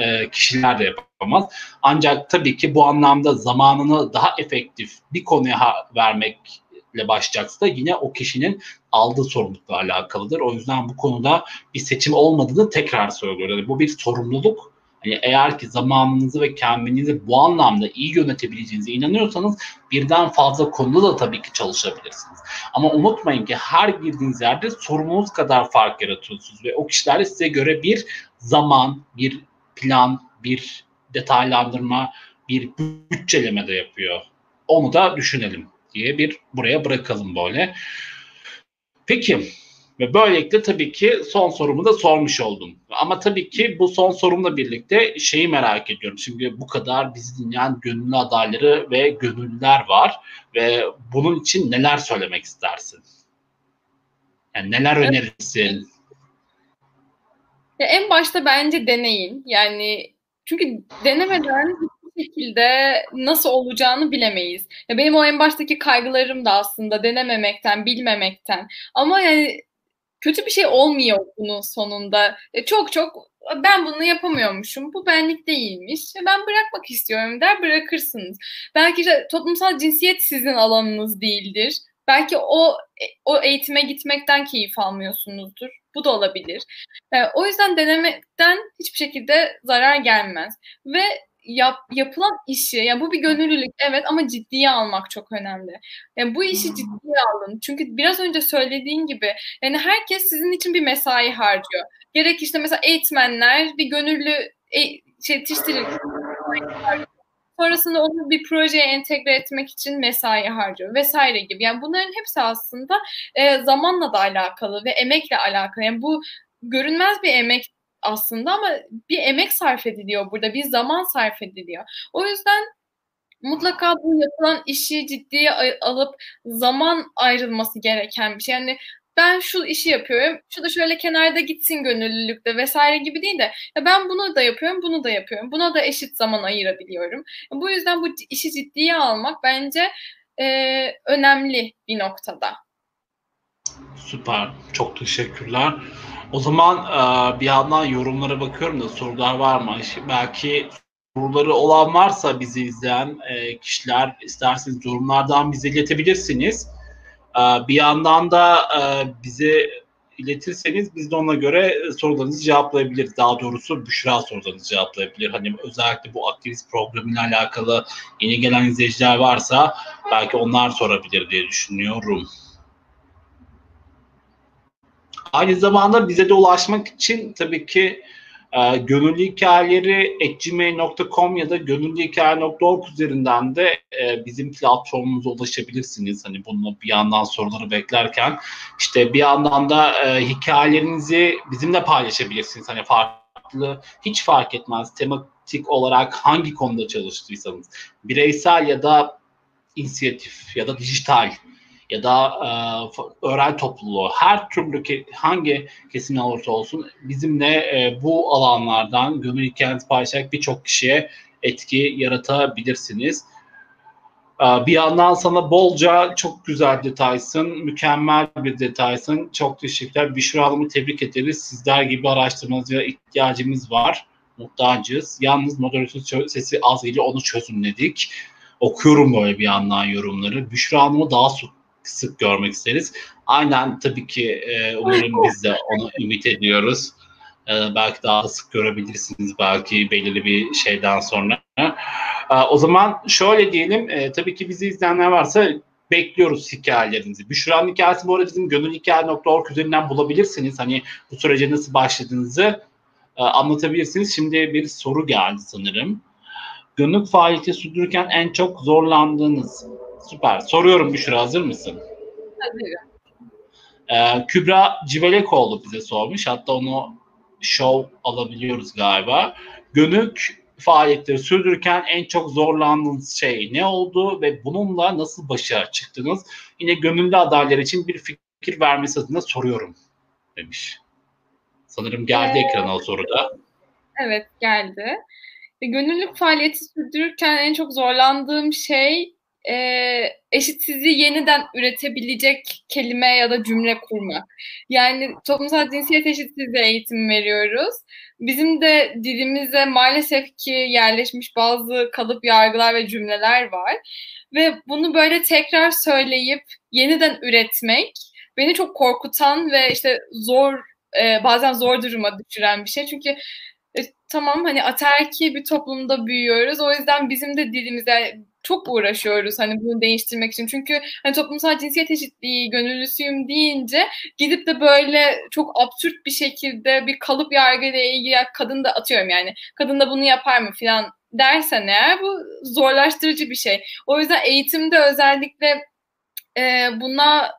e, kişiler de yapamaz. Ancak tabii ki bu anlamda zamanını daha efektif bir konuya vermekle başlayacaksa yine o kişinin aldığı sorumlulukla alakalıdır. O yüzden bu konuda bir seçim olmadığını tekrar söylüyorum. Yani bu bir sorumluluk Hani eğer ki zamanınızı ve kendinizi bu anlamda iyi yönetebileceğinize inanıyorsanız birden fazla konuda da tabii ki çalışabilirsiniz. Ama unutmayın ki her girdiğiniz yerde sorumluluğunuz kadar fark yaratıyorsunuz ve o kişiler size göre bir zaman, bir plan, bir detaylandırma, bir bütçeleme de yapıyor. Onu da düşünelim diye bir buraya bırakalım böyle. Peki ve böylelikle tabii ki son sorumu da sormuş oldum. Ama tabii ki bu son sorumla birlikte şeyi merak ediyorum. Şimdi bu kadar bizi dinleyen gönüllü adayları ve gönüllüler var. Ve bunun için neler söylemek istersin? Yani neler önerirsin? Ya en başta bence deneyin. Yani çünkü denemeden hiçbir şekilde nasıl olacağını bilemeyiz. Ya benim o en baştaki kaygılarım da aslında denememekten, bilmemekten. Ama yani kötü bir şey olmuyor bunun sonunda. E, çok çok ben bunu yapamıyormuşum. Bu benlik değilmiş. E, ben bırakmak istiyorum der bırakırsınız. Belki de toplumsal cinsiyet sizin alanınız değildir. Belki o e, o eğitime gitmekten keyif almıyorsunuzdur. Bu da olabilir. E, o yüzden denemekten hiçbir şekilde zarar gelmez. Ve yap, yapılan işi, yani bu bir gönüllülük evet ama ciddiye almak çok önemli. Yani bu işi ciddiye alın. Çünkü biraz önce söylediğin gibi yani herkes sizin için bir mesai harcıyor. Gerek işte mesela eğitmenler bir gönüllü e, şey yetiştirir. Sonrasında onu bir projeye entegre etmek için mesai harcıyor vesaire gibi. Yani bunların hepsi aslında e, zamanla da alakalı ve emekle alakalı. Yani bu görünmez bir emek aslında ama bir emek sarf ediliyor burada, bir zaman sarf ediliyor. O yüzden mutlaka bu yapılan işi ciddiye alıp zaman ayrılması gereken bir şey. Yani ben şu işi yapıyorum, şu da şöyle kenarda gitsin gönüllülükte vesaire gibi değil de ya ben bunu da yapıyorum, bunu da yapıyorum. Buna da eşit zaman ayırabiliyorum. Bu yüzden bu işi ciddiye almak bence e, önemli bir noktada. Süper, çok teşekkürler. O zaman e, bir yandan yorumlara bakıyorum da sorular var mı? Belki soruları olan varsa bizi izleyen e, kişiler isterseniz yorumlardan bize iletebilirsiniz. E, bir yandan da bize iletirseniz biz de ona göre sorularınızı cevaplayabiliriz. Daha doğrusu Büşra sorularınızı cevaplayabilir. Hani özellikle bu aktivist programıyla alakalı yeni gelen izleyiciler varsa belki onlar sorabilir diye düşünüyorum. Aynı zamanda bize de ulaşmak için tabii ki e, gönüllü hikayeleri gmail.com ya da gönüllühikaye.org üzerinden de e, bizim platformumuza ulaşabilirsiniz. Hani bunu bir yandan soruları beklerken işte bir yandan da e, hikayelerinizi bizimle paylaşabilirsiniz. Hani farklı hiç fark etmez tematik olarak hangi konuda çalıştıysanız bireysel ya da inisiyatif ya da dijital ya da e, öğren topluluğu her türlü ke, hangi kesim olursa olsun bizimle e, bu alanlardan gönül hikayenizi paylaşarak birçok kişiye etki yaratabilirsiniz. E, bir yandan sana bolca çok güzel detaysın, mükemmel bir detaysın. Çok teşekkürler. Büşra Hanım'ı tebrik ederiz. Sizler gibi araştırmacıya ihtiyacımız var. Muhtacız. Yalnız moderatör sesi az ile onu çözümledik. Okuyorum böyle bir yandan yorumları. Büşra Hanım'ı daha sık, görmek isteriz. Aynen tabii ki e, umarım biz de onu ümit ediyoruz. E, belki daha sık görebilirsiniz belki belirli bir şeyden sonra. E, o zaman şöyle diyelim, e, tabii ki bizi izleyenler varsa bekliyoruz hikayelerinizi. Büşra'nın hikayesi bu arada bizim gönülhikaye.org üzerinden bulabilirsiniz. Hani bu sürece nasıl başladığınızı e, anlatabilirsiniz. Şimdi bir soru geldi sanırım. Gönül faaliyeti sürdürürken en çok zorlandığınız. Süper. Soruyorum Büşra hazır mısın? Hazırım. Ee, Kübra Civelekoğlu bize sormuş. Hatta onu show alabiliyoruz galiba. Gönük faaliyetleri sürdürürken en çok zorlandığınız şey ne oldu ve bununla nasıl başa çıktınız? Yine gönüllü adaylar için bir fikir vermesi adına soruyorum demiş. Sanırım geldi ee, ekrana o soruda. Evet geldi. Gönüllülük faaliyeti sürdürürken en çok zorlandığım şey e, eşitsizliği yeniden üretebilecek kelime ya da cümle kurmak. Yani toplumsal cinsiyet eşitsizliği eğitim veriyoruz. Bizim de dilimize maalesef ki yerleşmiş bazı kalıp yargılar ve cümleler var. Ve bunu böyle tekrar söyleyip yeniden üretmek beni çok korkutan ve işte zor e, bazen zor duruma düşüren bir şey. Çünkü e, tamam hani aterki bir toplumda büyüyoruz. O yüzden bizim de dilimize çok uğraşıyoruz hani bunu değiştirmek için. Çünkü hani toplumsal cinsiyet eşitliği gönüllüsüyüm deyince gidip de böyle çok absürt bir şekilde bir kalıp yargıyla ilgili kadın da atıyorum yani kadın da bunu yapar mı falan dersen eğer bu zorlaştırıcı bir şey. O yüzden eğitimde özellikle e, buna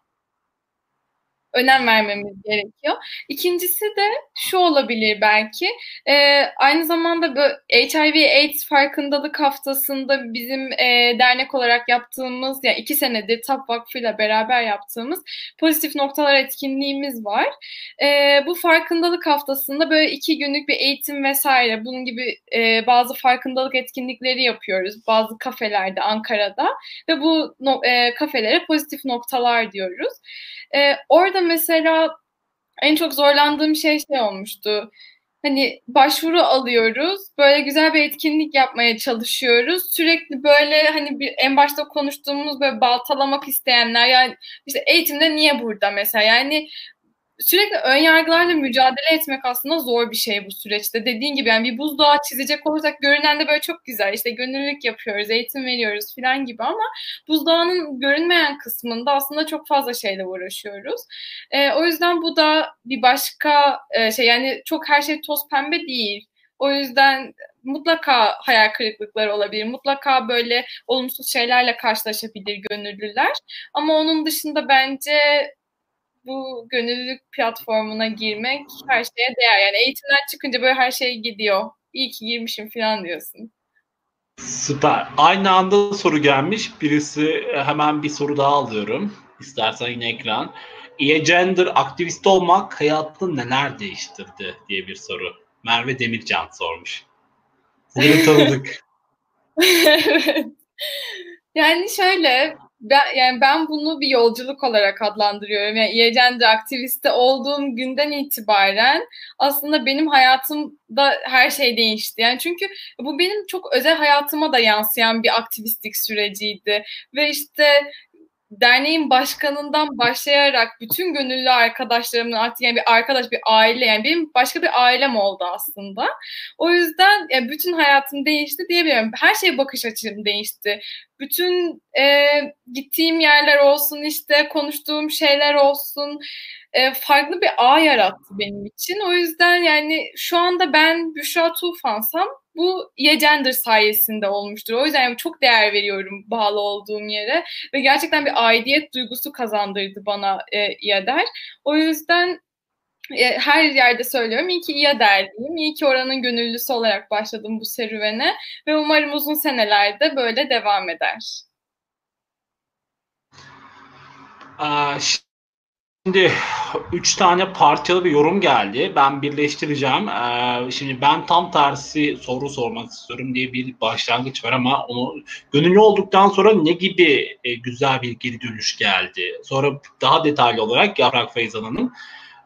önem vermemiz gerekiyor. İkincisi de şu olabilir belki. E, aynı zamanda bu HIV AIDS farkındalık haftasında bizim e, dernek olarak yaptığımız yani iki senedir TAP Vakfı'yla beraber yaptığımız pozitif noktalar etkinliğimiz var. E, bu farkındalık haftasında böyle iki günlük bir eğitim vesaire bunun gibi e, bazı farkındalık etkinlikleri yapıyoruz. Bazı kafelerde Ankara'da ve bu no, e, kafelere pozitif noktalar diyoruz. E, orada mesela en çok zorlandığım şey şey olmuştu. Hani başvuru alıyoruz. Böyle güzel bir etkinlik yapmaya çalışıyoruz. Sürekli böyle hani bir en başta konuştuğumuz böyle baltalamak isteyenler yani işte eğitimde niye burada mesela yani sürekli ön yargılarla mücadele etmek aslında zor bir şey bu süreçte. Dediğin gibi yani bir buzdağı çizecek olursak görünen de böyle çok güzel. İşte gönüllülük yapıyoruz, eğitim veriyoruz falan gibi ama buzdağının görünmeyen kısmında aslında çok fazla şeyle uğraşıyoruz. E, o yüzden bu da bir başka e, şey yani çok her şey toz pembe değil. O yüzden mutlaka hayal kırıklıkları olabilir. Mutlaka böyle olumsuz şeylerle karşılaşabilir gönüllüler. Ama onun dışında bence bu gönüllülük platformuna girmek her şeye değer. Yani eğitimden çıkınca böyle her şey gidiyor. İyi ki girmişim falan diyorsun. Süper. Aynı anda soru gelmiş. Birisi e, hemen bir soru daha alıyorum. İstersen yine ekran. E-gender aktivist olmak hayatını neler değiştirdi diye bir soru. Merve Demircan sormuş. Seni tanıdık. *laughs* evet. Yani şöyle ben, yani ben bunu bir yolculuk olarak adlandırıyorum. Yani e aktivisti olduğum günden itibaren aslında benim hayatımda her şey değişti. Yani çünkü bu benim çok özel hayatıma da yansıyan bir aktivistlik süreciydi. Ve işte derneğin başkanından başlayarak bütün gönüllü arkadaşlarımın artık yani bir arkadaş, bir aile yani benim başka bir ailem oldu aslında. O yüzden yani bütün hayatım değişti diyebilirim. Her şeye bakış açım değişti. Bütün e, gittiğim yerler olsun işte konuştuğum şeyler olsun e, farklı bir ağ yarattı benim için. O yüzden yani şu anda ben Büşra Tufansam bu Yegender sayesinde olmuştur. O yüzden çok değer veriyorum bağlı olduğum yere ve gerçekten bir aidiyet duygusu kazandırdı bana e, Yeder. O yüzden e, her yerde söylüyorum. İyi ki İYA derliyim. İyi ki oranın gönüllüsü olarak başladım bu serüvene ve umarım uzun senelerde böyle devam eder. Şimdi üç tane parçalı bir yorum geldi. Ben birleştireceğim. Ee, şimdi ben tam tersi soru sormak istiyorum diye bir başlangıç var ama onu gönüllü olduktan sonra ne gibi e, güzel bir geri dönüş geldi? Sonra daha detaylı olarak Yaprak Feyzan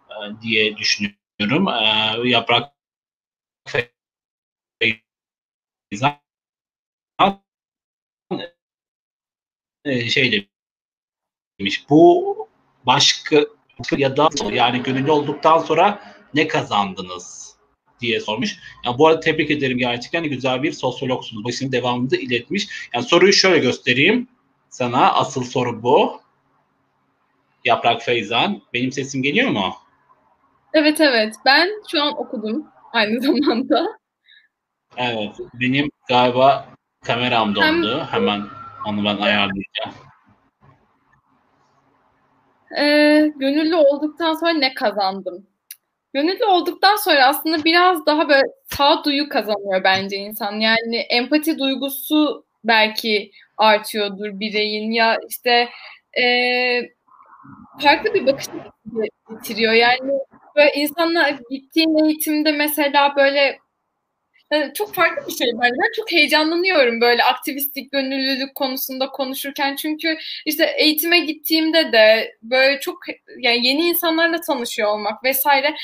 e, diye düşünüyorum. E, Yaprak Feyzan e, şey demiş. Bu başka ya da yani gönüllü olduktan sonra ne kazandınız diye sormuş. Yani bu arada tebrik ederim gerçekten güzel bir sosyologsunuz. Başını devamında iletmiş. Yani soruyu şöyle göstereyim sana. Asıl soru bu. Yaprak Feyzan. Benim sesim geliyor mu? Evet evet. Ben şu an okudum aynı *laughs* zamanda. Evet. Benim galiba kameram dondu. Hem... Hemen onu ben ayarlayacağım. E, gönüllü olduktan sonra ne kazandım? Gönüllü olduktan sonra aslında biraz daha böyle sağduyu kazanıyor bence insan. Yani empati duygusu belki artıyordur bireyin ya işte e, farklı bir bakış getiriyor. Yani böyle insanlar gittiğim eğitimde mesela böyle çok farklı bir şey bence. Çok heyecanlanıyorum böyle aktivistlik, gönüllülük konusunda konuşurken. Çünkü işte eğitime gittiğimde de böyle çok yani yeni insanlarla tanışıyor olmak vesaire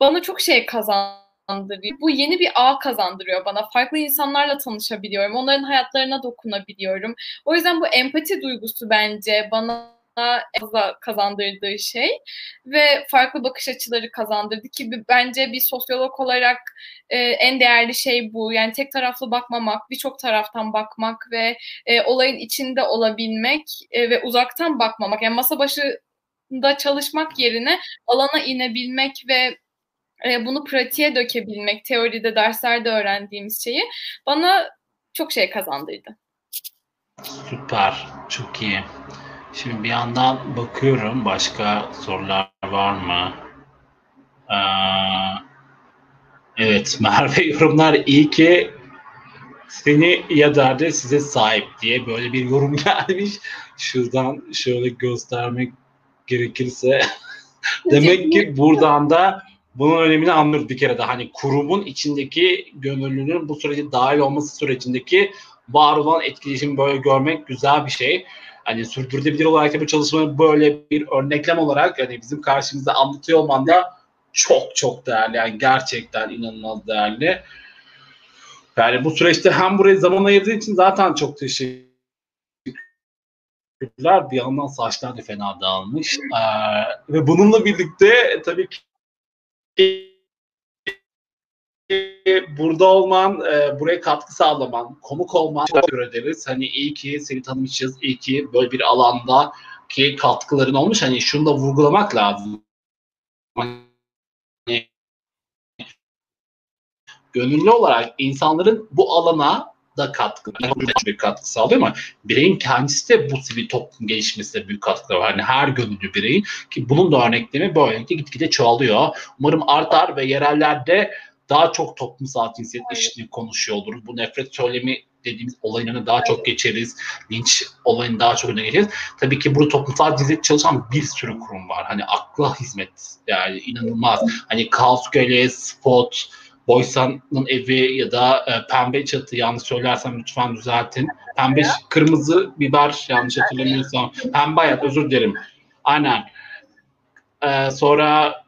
bana çok şey kazandırıyor. Bu yeni bir ağ kazandırıyor bana. Farklı insanlarla tanışabiliyorum. Onların hayatlarına dokunabiliyorum. O yüzden bu empati duygusu bence bana fazla kazandırdığı şey ve farklı bakış açıları kazandırdı ki bence bir sosyolog olarak e, en değerli şey bu. Yani tek taraflı bakmamak, birçok taraftan bakmak ve e, olayın içinde olabilmek e, ve uzaktan bakmamak. Yani masa başında çalışmak yerine alana inebilmek ve e, bunu pratiğe dökebilmek, teoride, derslerde öğrendiğimiz şeyi bana çok şey kazandırdı. Süper, çok iyi. Şimdi bir yandan bakıyorum başka sorular var mı? Ee, evet *laughs* Merve yorumlar iyi ki seni ya derdi size sahip diye böyle bir yorum *laughs* gelmiş. Şuradan şöyle göstermek gerekirse *laughs* demek ki buradan da bunun önemini anlıyoruz bir kere de. Hani kurumun içindeki gönüllünün bu sürece dahil olması sürecindeki var olan etkileşimi böyle görmek güzel bir şey hani sürdürülebilir olarak da bu çalışmanın böyle bir örneklem olarak hani bizim karşımızda anlatıyor olman da çok çok değerli. Yani gerçekten inanılmaz değerli. Yani bu süreçte hem buraya zaman ayırdığın için zaten çok teşekkürler. Bir yandan saçlar da fena dağılmış. Ee, ve bununla birlikte tabii ki burada olman, e, buraya katkı sağlaman, konuk olman teşekkür ederiz. Hani iyi ki seni tanımışız, iyi ki böyle bir alanda ki katkıların olmuş. Hani şunu da vurgulamak lazım. Hani, gönüllü olarak insanların bu alana da katkı, bir katkı sağlıyor ama bireyin kendisi de bu sivil toplum gelişmesine büyük katkıları var. Yani her gönüllü bireyin ki bunun da örneklemi böylelikle gitgide çoğalıyor. Umarım artar ve yerellerde daha çok toplumsal cinsiyet eşitliği konuşuyor oluruz. Bu nefret söylemi dediğimiz olayını daha çok geçeriz. Linç olayını daha çok öne geçeriz. Tabii ki burada toplumsal cinsiyet çalışan bir sürü kurum var. Hani akla hizmet yani inanılmaz. Hani Kaos Göle, Spot, Boysan'ın evi ya da e, Pembe Çatı yanlış söylersem lütfen düzeltin. Pembe kırmızı biber yanlış hatırlamıyorsam. Pembe hayat özür dilerim. Aynen. Ee, sonra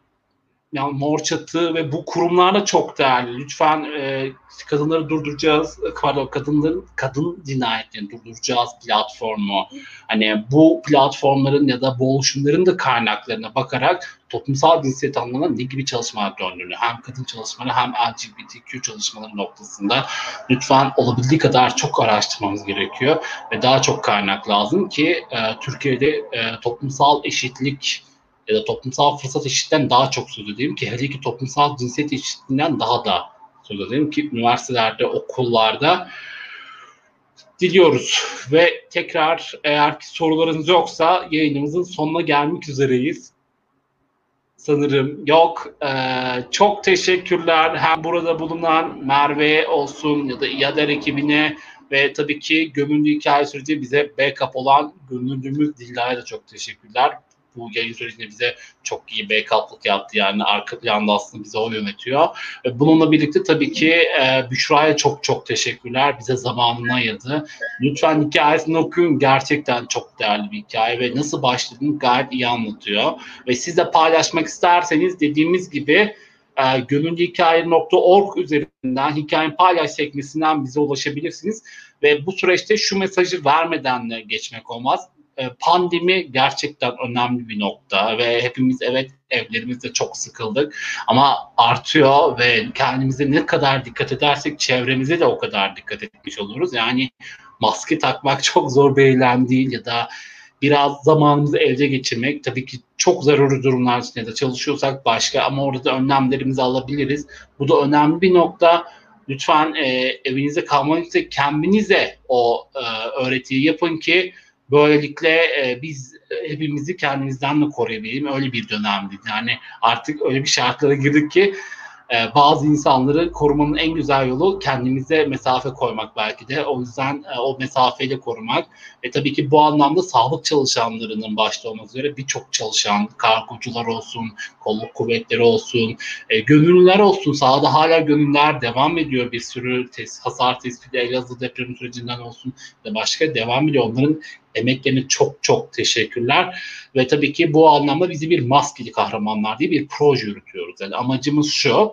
yani Mor Çatı ve bu kurumlar da çok değerli. Lütfen e, kadınları durduracağız, pardon kadınların kadın cinayetlerini durduracağız platformu. Hani bu platformların ya da bu oluşumların da kaynaklarına bakarak toplumsal cinsiyet anlamında ne gibi çalışmalar döndüğünü hem kadın çalışmaları hem LGBTQ çalışmaları noktasında lütfen olabildiği kadar çok araştırmamız gerekiyor ve daha çok kaynak lazım ki e, Türkiye'de e, toplumsal eşitlik ya da toplumsal fırsat eşitliğinden daha çok söz edeyim ki hele ki toplumsal cinsiyet eşitliğinden daha da söz edeyim ki üniversitelerde, okullarda diliyoruz. Ve tekrar eğer ki sorularınız yoksa yayınımızın sonuna gelmek üzereyiz. Sanırım yok. Ee, çok teşekkürler hem burada bulunan Merve olsun ya da İADER ekibine Ve tabii ki gömüldü hikaye süreci bize backup olan gönüllümüz Dilla'ya da çok teşekkürler bu yayın sürecinde bize çok iyi backup'lık yaptı. Yani arka planda aslında bize o yönetiyor. Bununla birlikte tabii ki e, Büşra'ya çok çok teşekkürler. Bize zamanını ayırdı. Lütfen hikayesini okuyun. Gerçekten çok değerli bir hikaye ve nasıl başladığını gayet iyi anlatıyor. Ve siz de paylaşmak isterseniz dediğimiz gibi e, gönüllühikaye.org üzerinden hikaye paylaş sekmesinden bize ulaşabilirsiniz. Ve bu süreçte şu mesajı vermeden de geçmek olmaz e, pandemi gerçekten önemli bir nokta ve hepimiz evet evlerimizde çok sıkıldık ama artıyor ve kendimize ne kadar dikkat edersek çevremize de o kadar dikkat etmiş oluruz. Yani maske takmak *laughs* çok zor bir eylem değil ya da biraz zamanımızı evde geçirmek tabii ki çok zaruri durumlar içinde de çalışıyorsak başka ama orada da önlemlerimizi alabiliriz. Bu da önemli bir nokta. Lütfen e, evinize kalmak için kendinize o e, öğretiyi yapın ki Böylelikle e, biz e, hepimizi kendimizden de koruyabilelim. Öyle bir dönemdi. Yani artık öyle bir şartlara girdik ki e, bazı insanları korumanın en güzel yolu kendimize mesafe koymak belki de. O yüzden e, o mesafeyle korumak. Ve tabii ki bu anlamda sağlık çalışanlarının başta olmak üzere birçok çalışan, kargocular olsun, kolluk kuvvetleri olsun, e, gönüllüler olsun. Sahada hala gönüllüler devam ediyor. Bir sürü tes hasar tespiti Elazığ deprem sürecinden olsun da başka devam ediyor. Onların emeklerine çok çok teşekkürler. Ve tabii ki bu anlamda bizi bir maskeli kahramanlar diye bir proje yürütüyoruz. Yani amacımız şu,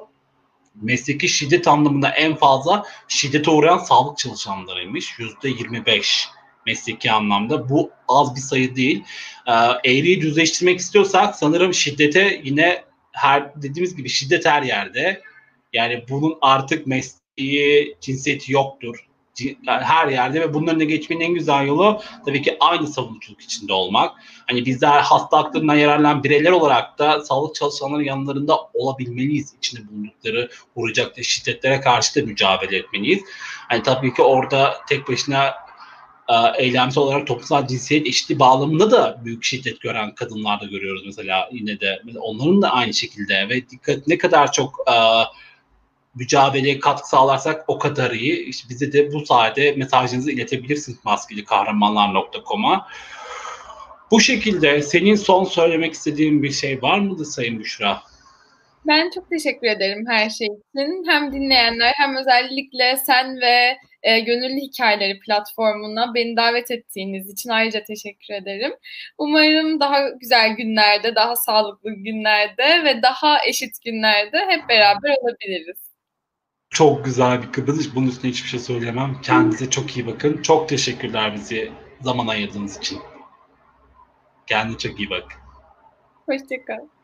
mesleki şiddet anlamında en fazla şiddete uğrayan sağlık çalışanlarıymış. Yüzde 25 mesleki anlamda. Bu az bir sayı değil. Ee, eğriyi düzleştirmek istiyorsak sanırım şiddete yine her dediğimiz gibi şiddet her yerde. Yani bunun artık mesleği, cinsiyeti yoktur her yerde ve bunların da geçmenin en güzel yolu tabii ki aynı savunuculuk içinde olmak. Hani bizler hasta haklarından yararlanan bireyler olarak da sağlık çalışanların yanlarında olabilmeliyiz. İçinde bulundukları uğrayacak şiddetlere karşı da mücadele etmeliyiz. Hani tabii ki orada tek başına e, eylemsel olarak toplumsal cinsiyet eşitliği bağlamında da büyük şiddet gören kadınlar da görüyoruz mesela yine de onların da aynı şekilde ve dikkat ne kadar çok uh, mücadeleye katkı sağlarsak o kadar iyi. İşte bize de bu sayede mesajınızı iletebilirsiniz maskeli kahramanlar.com'a. Bu şekilde senin son söylemek istediğin bir şey var mıydı Sayın Büşra? Ben çok teşekkür ederim her şey için. Hem dinleyenler hem özellikle sen ve e, Gönüllü Hikayeleri platformuna beni davet ettiğiniz için ayrıca teşekkür ederim. Umarım daha güzel günlerde, daha sağlıklı günlerde ve daha eşit günlerde hep beraber olabiliriz. Çok güzel bir kapanış. Bunun üstüne hiçbir şey söyleyemem. Kendinize çok iyi bakın. Çok teşekkürler bizi zaman ayırdığınız için. Kendine çok iyi bak. Hoşçakal.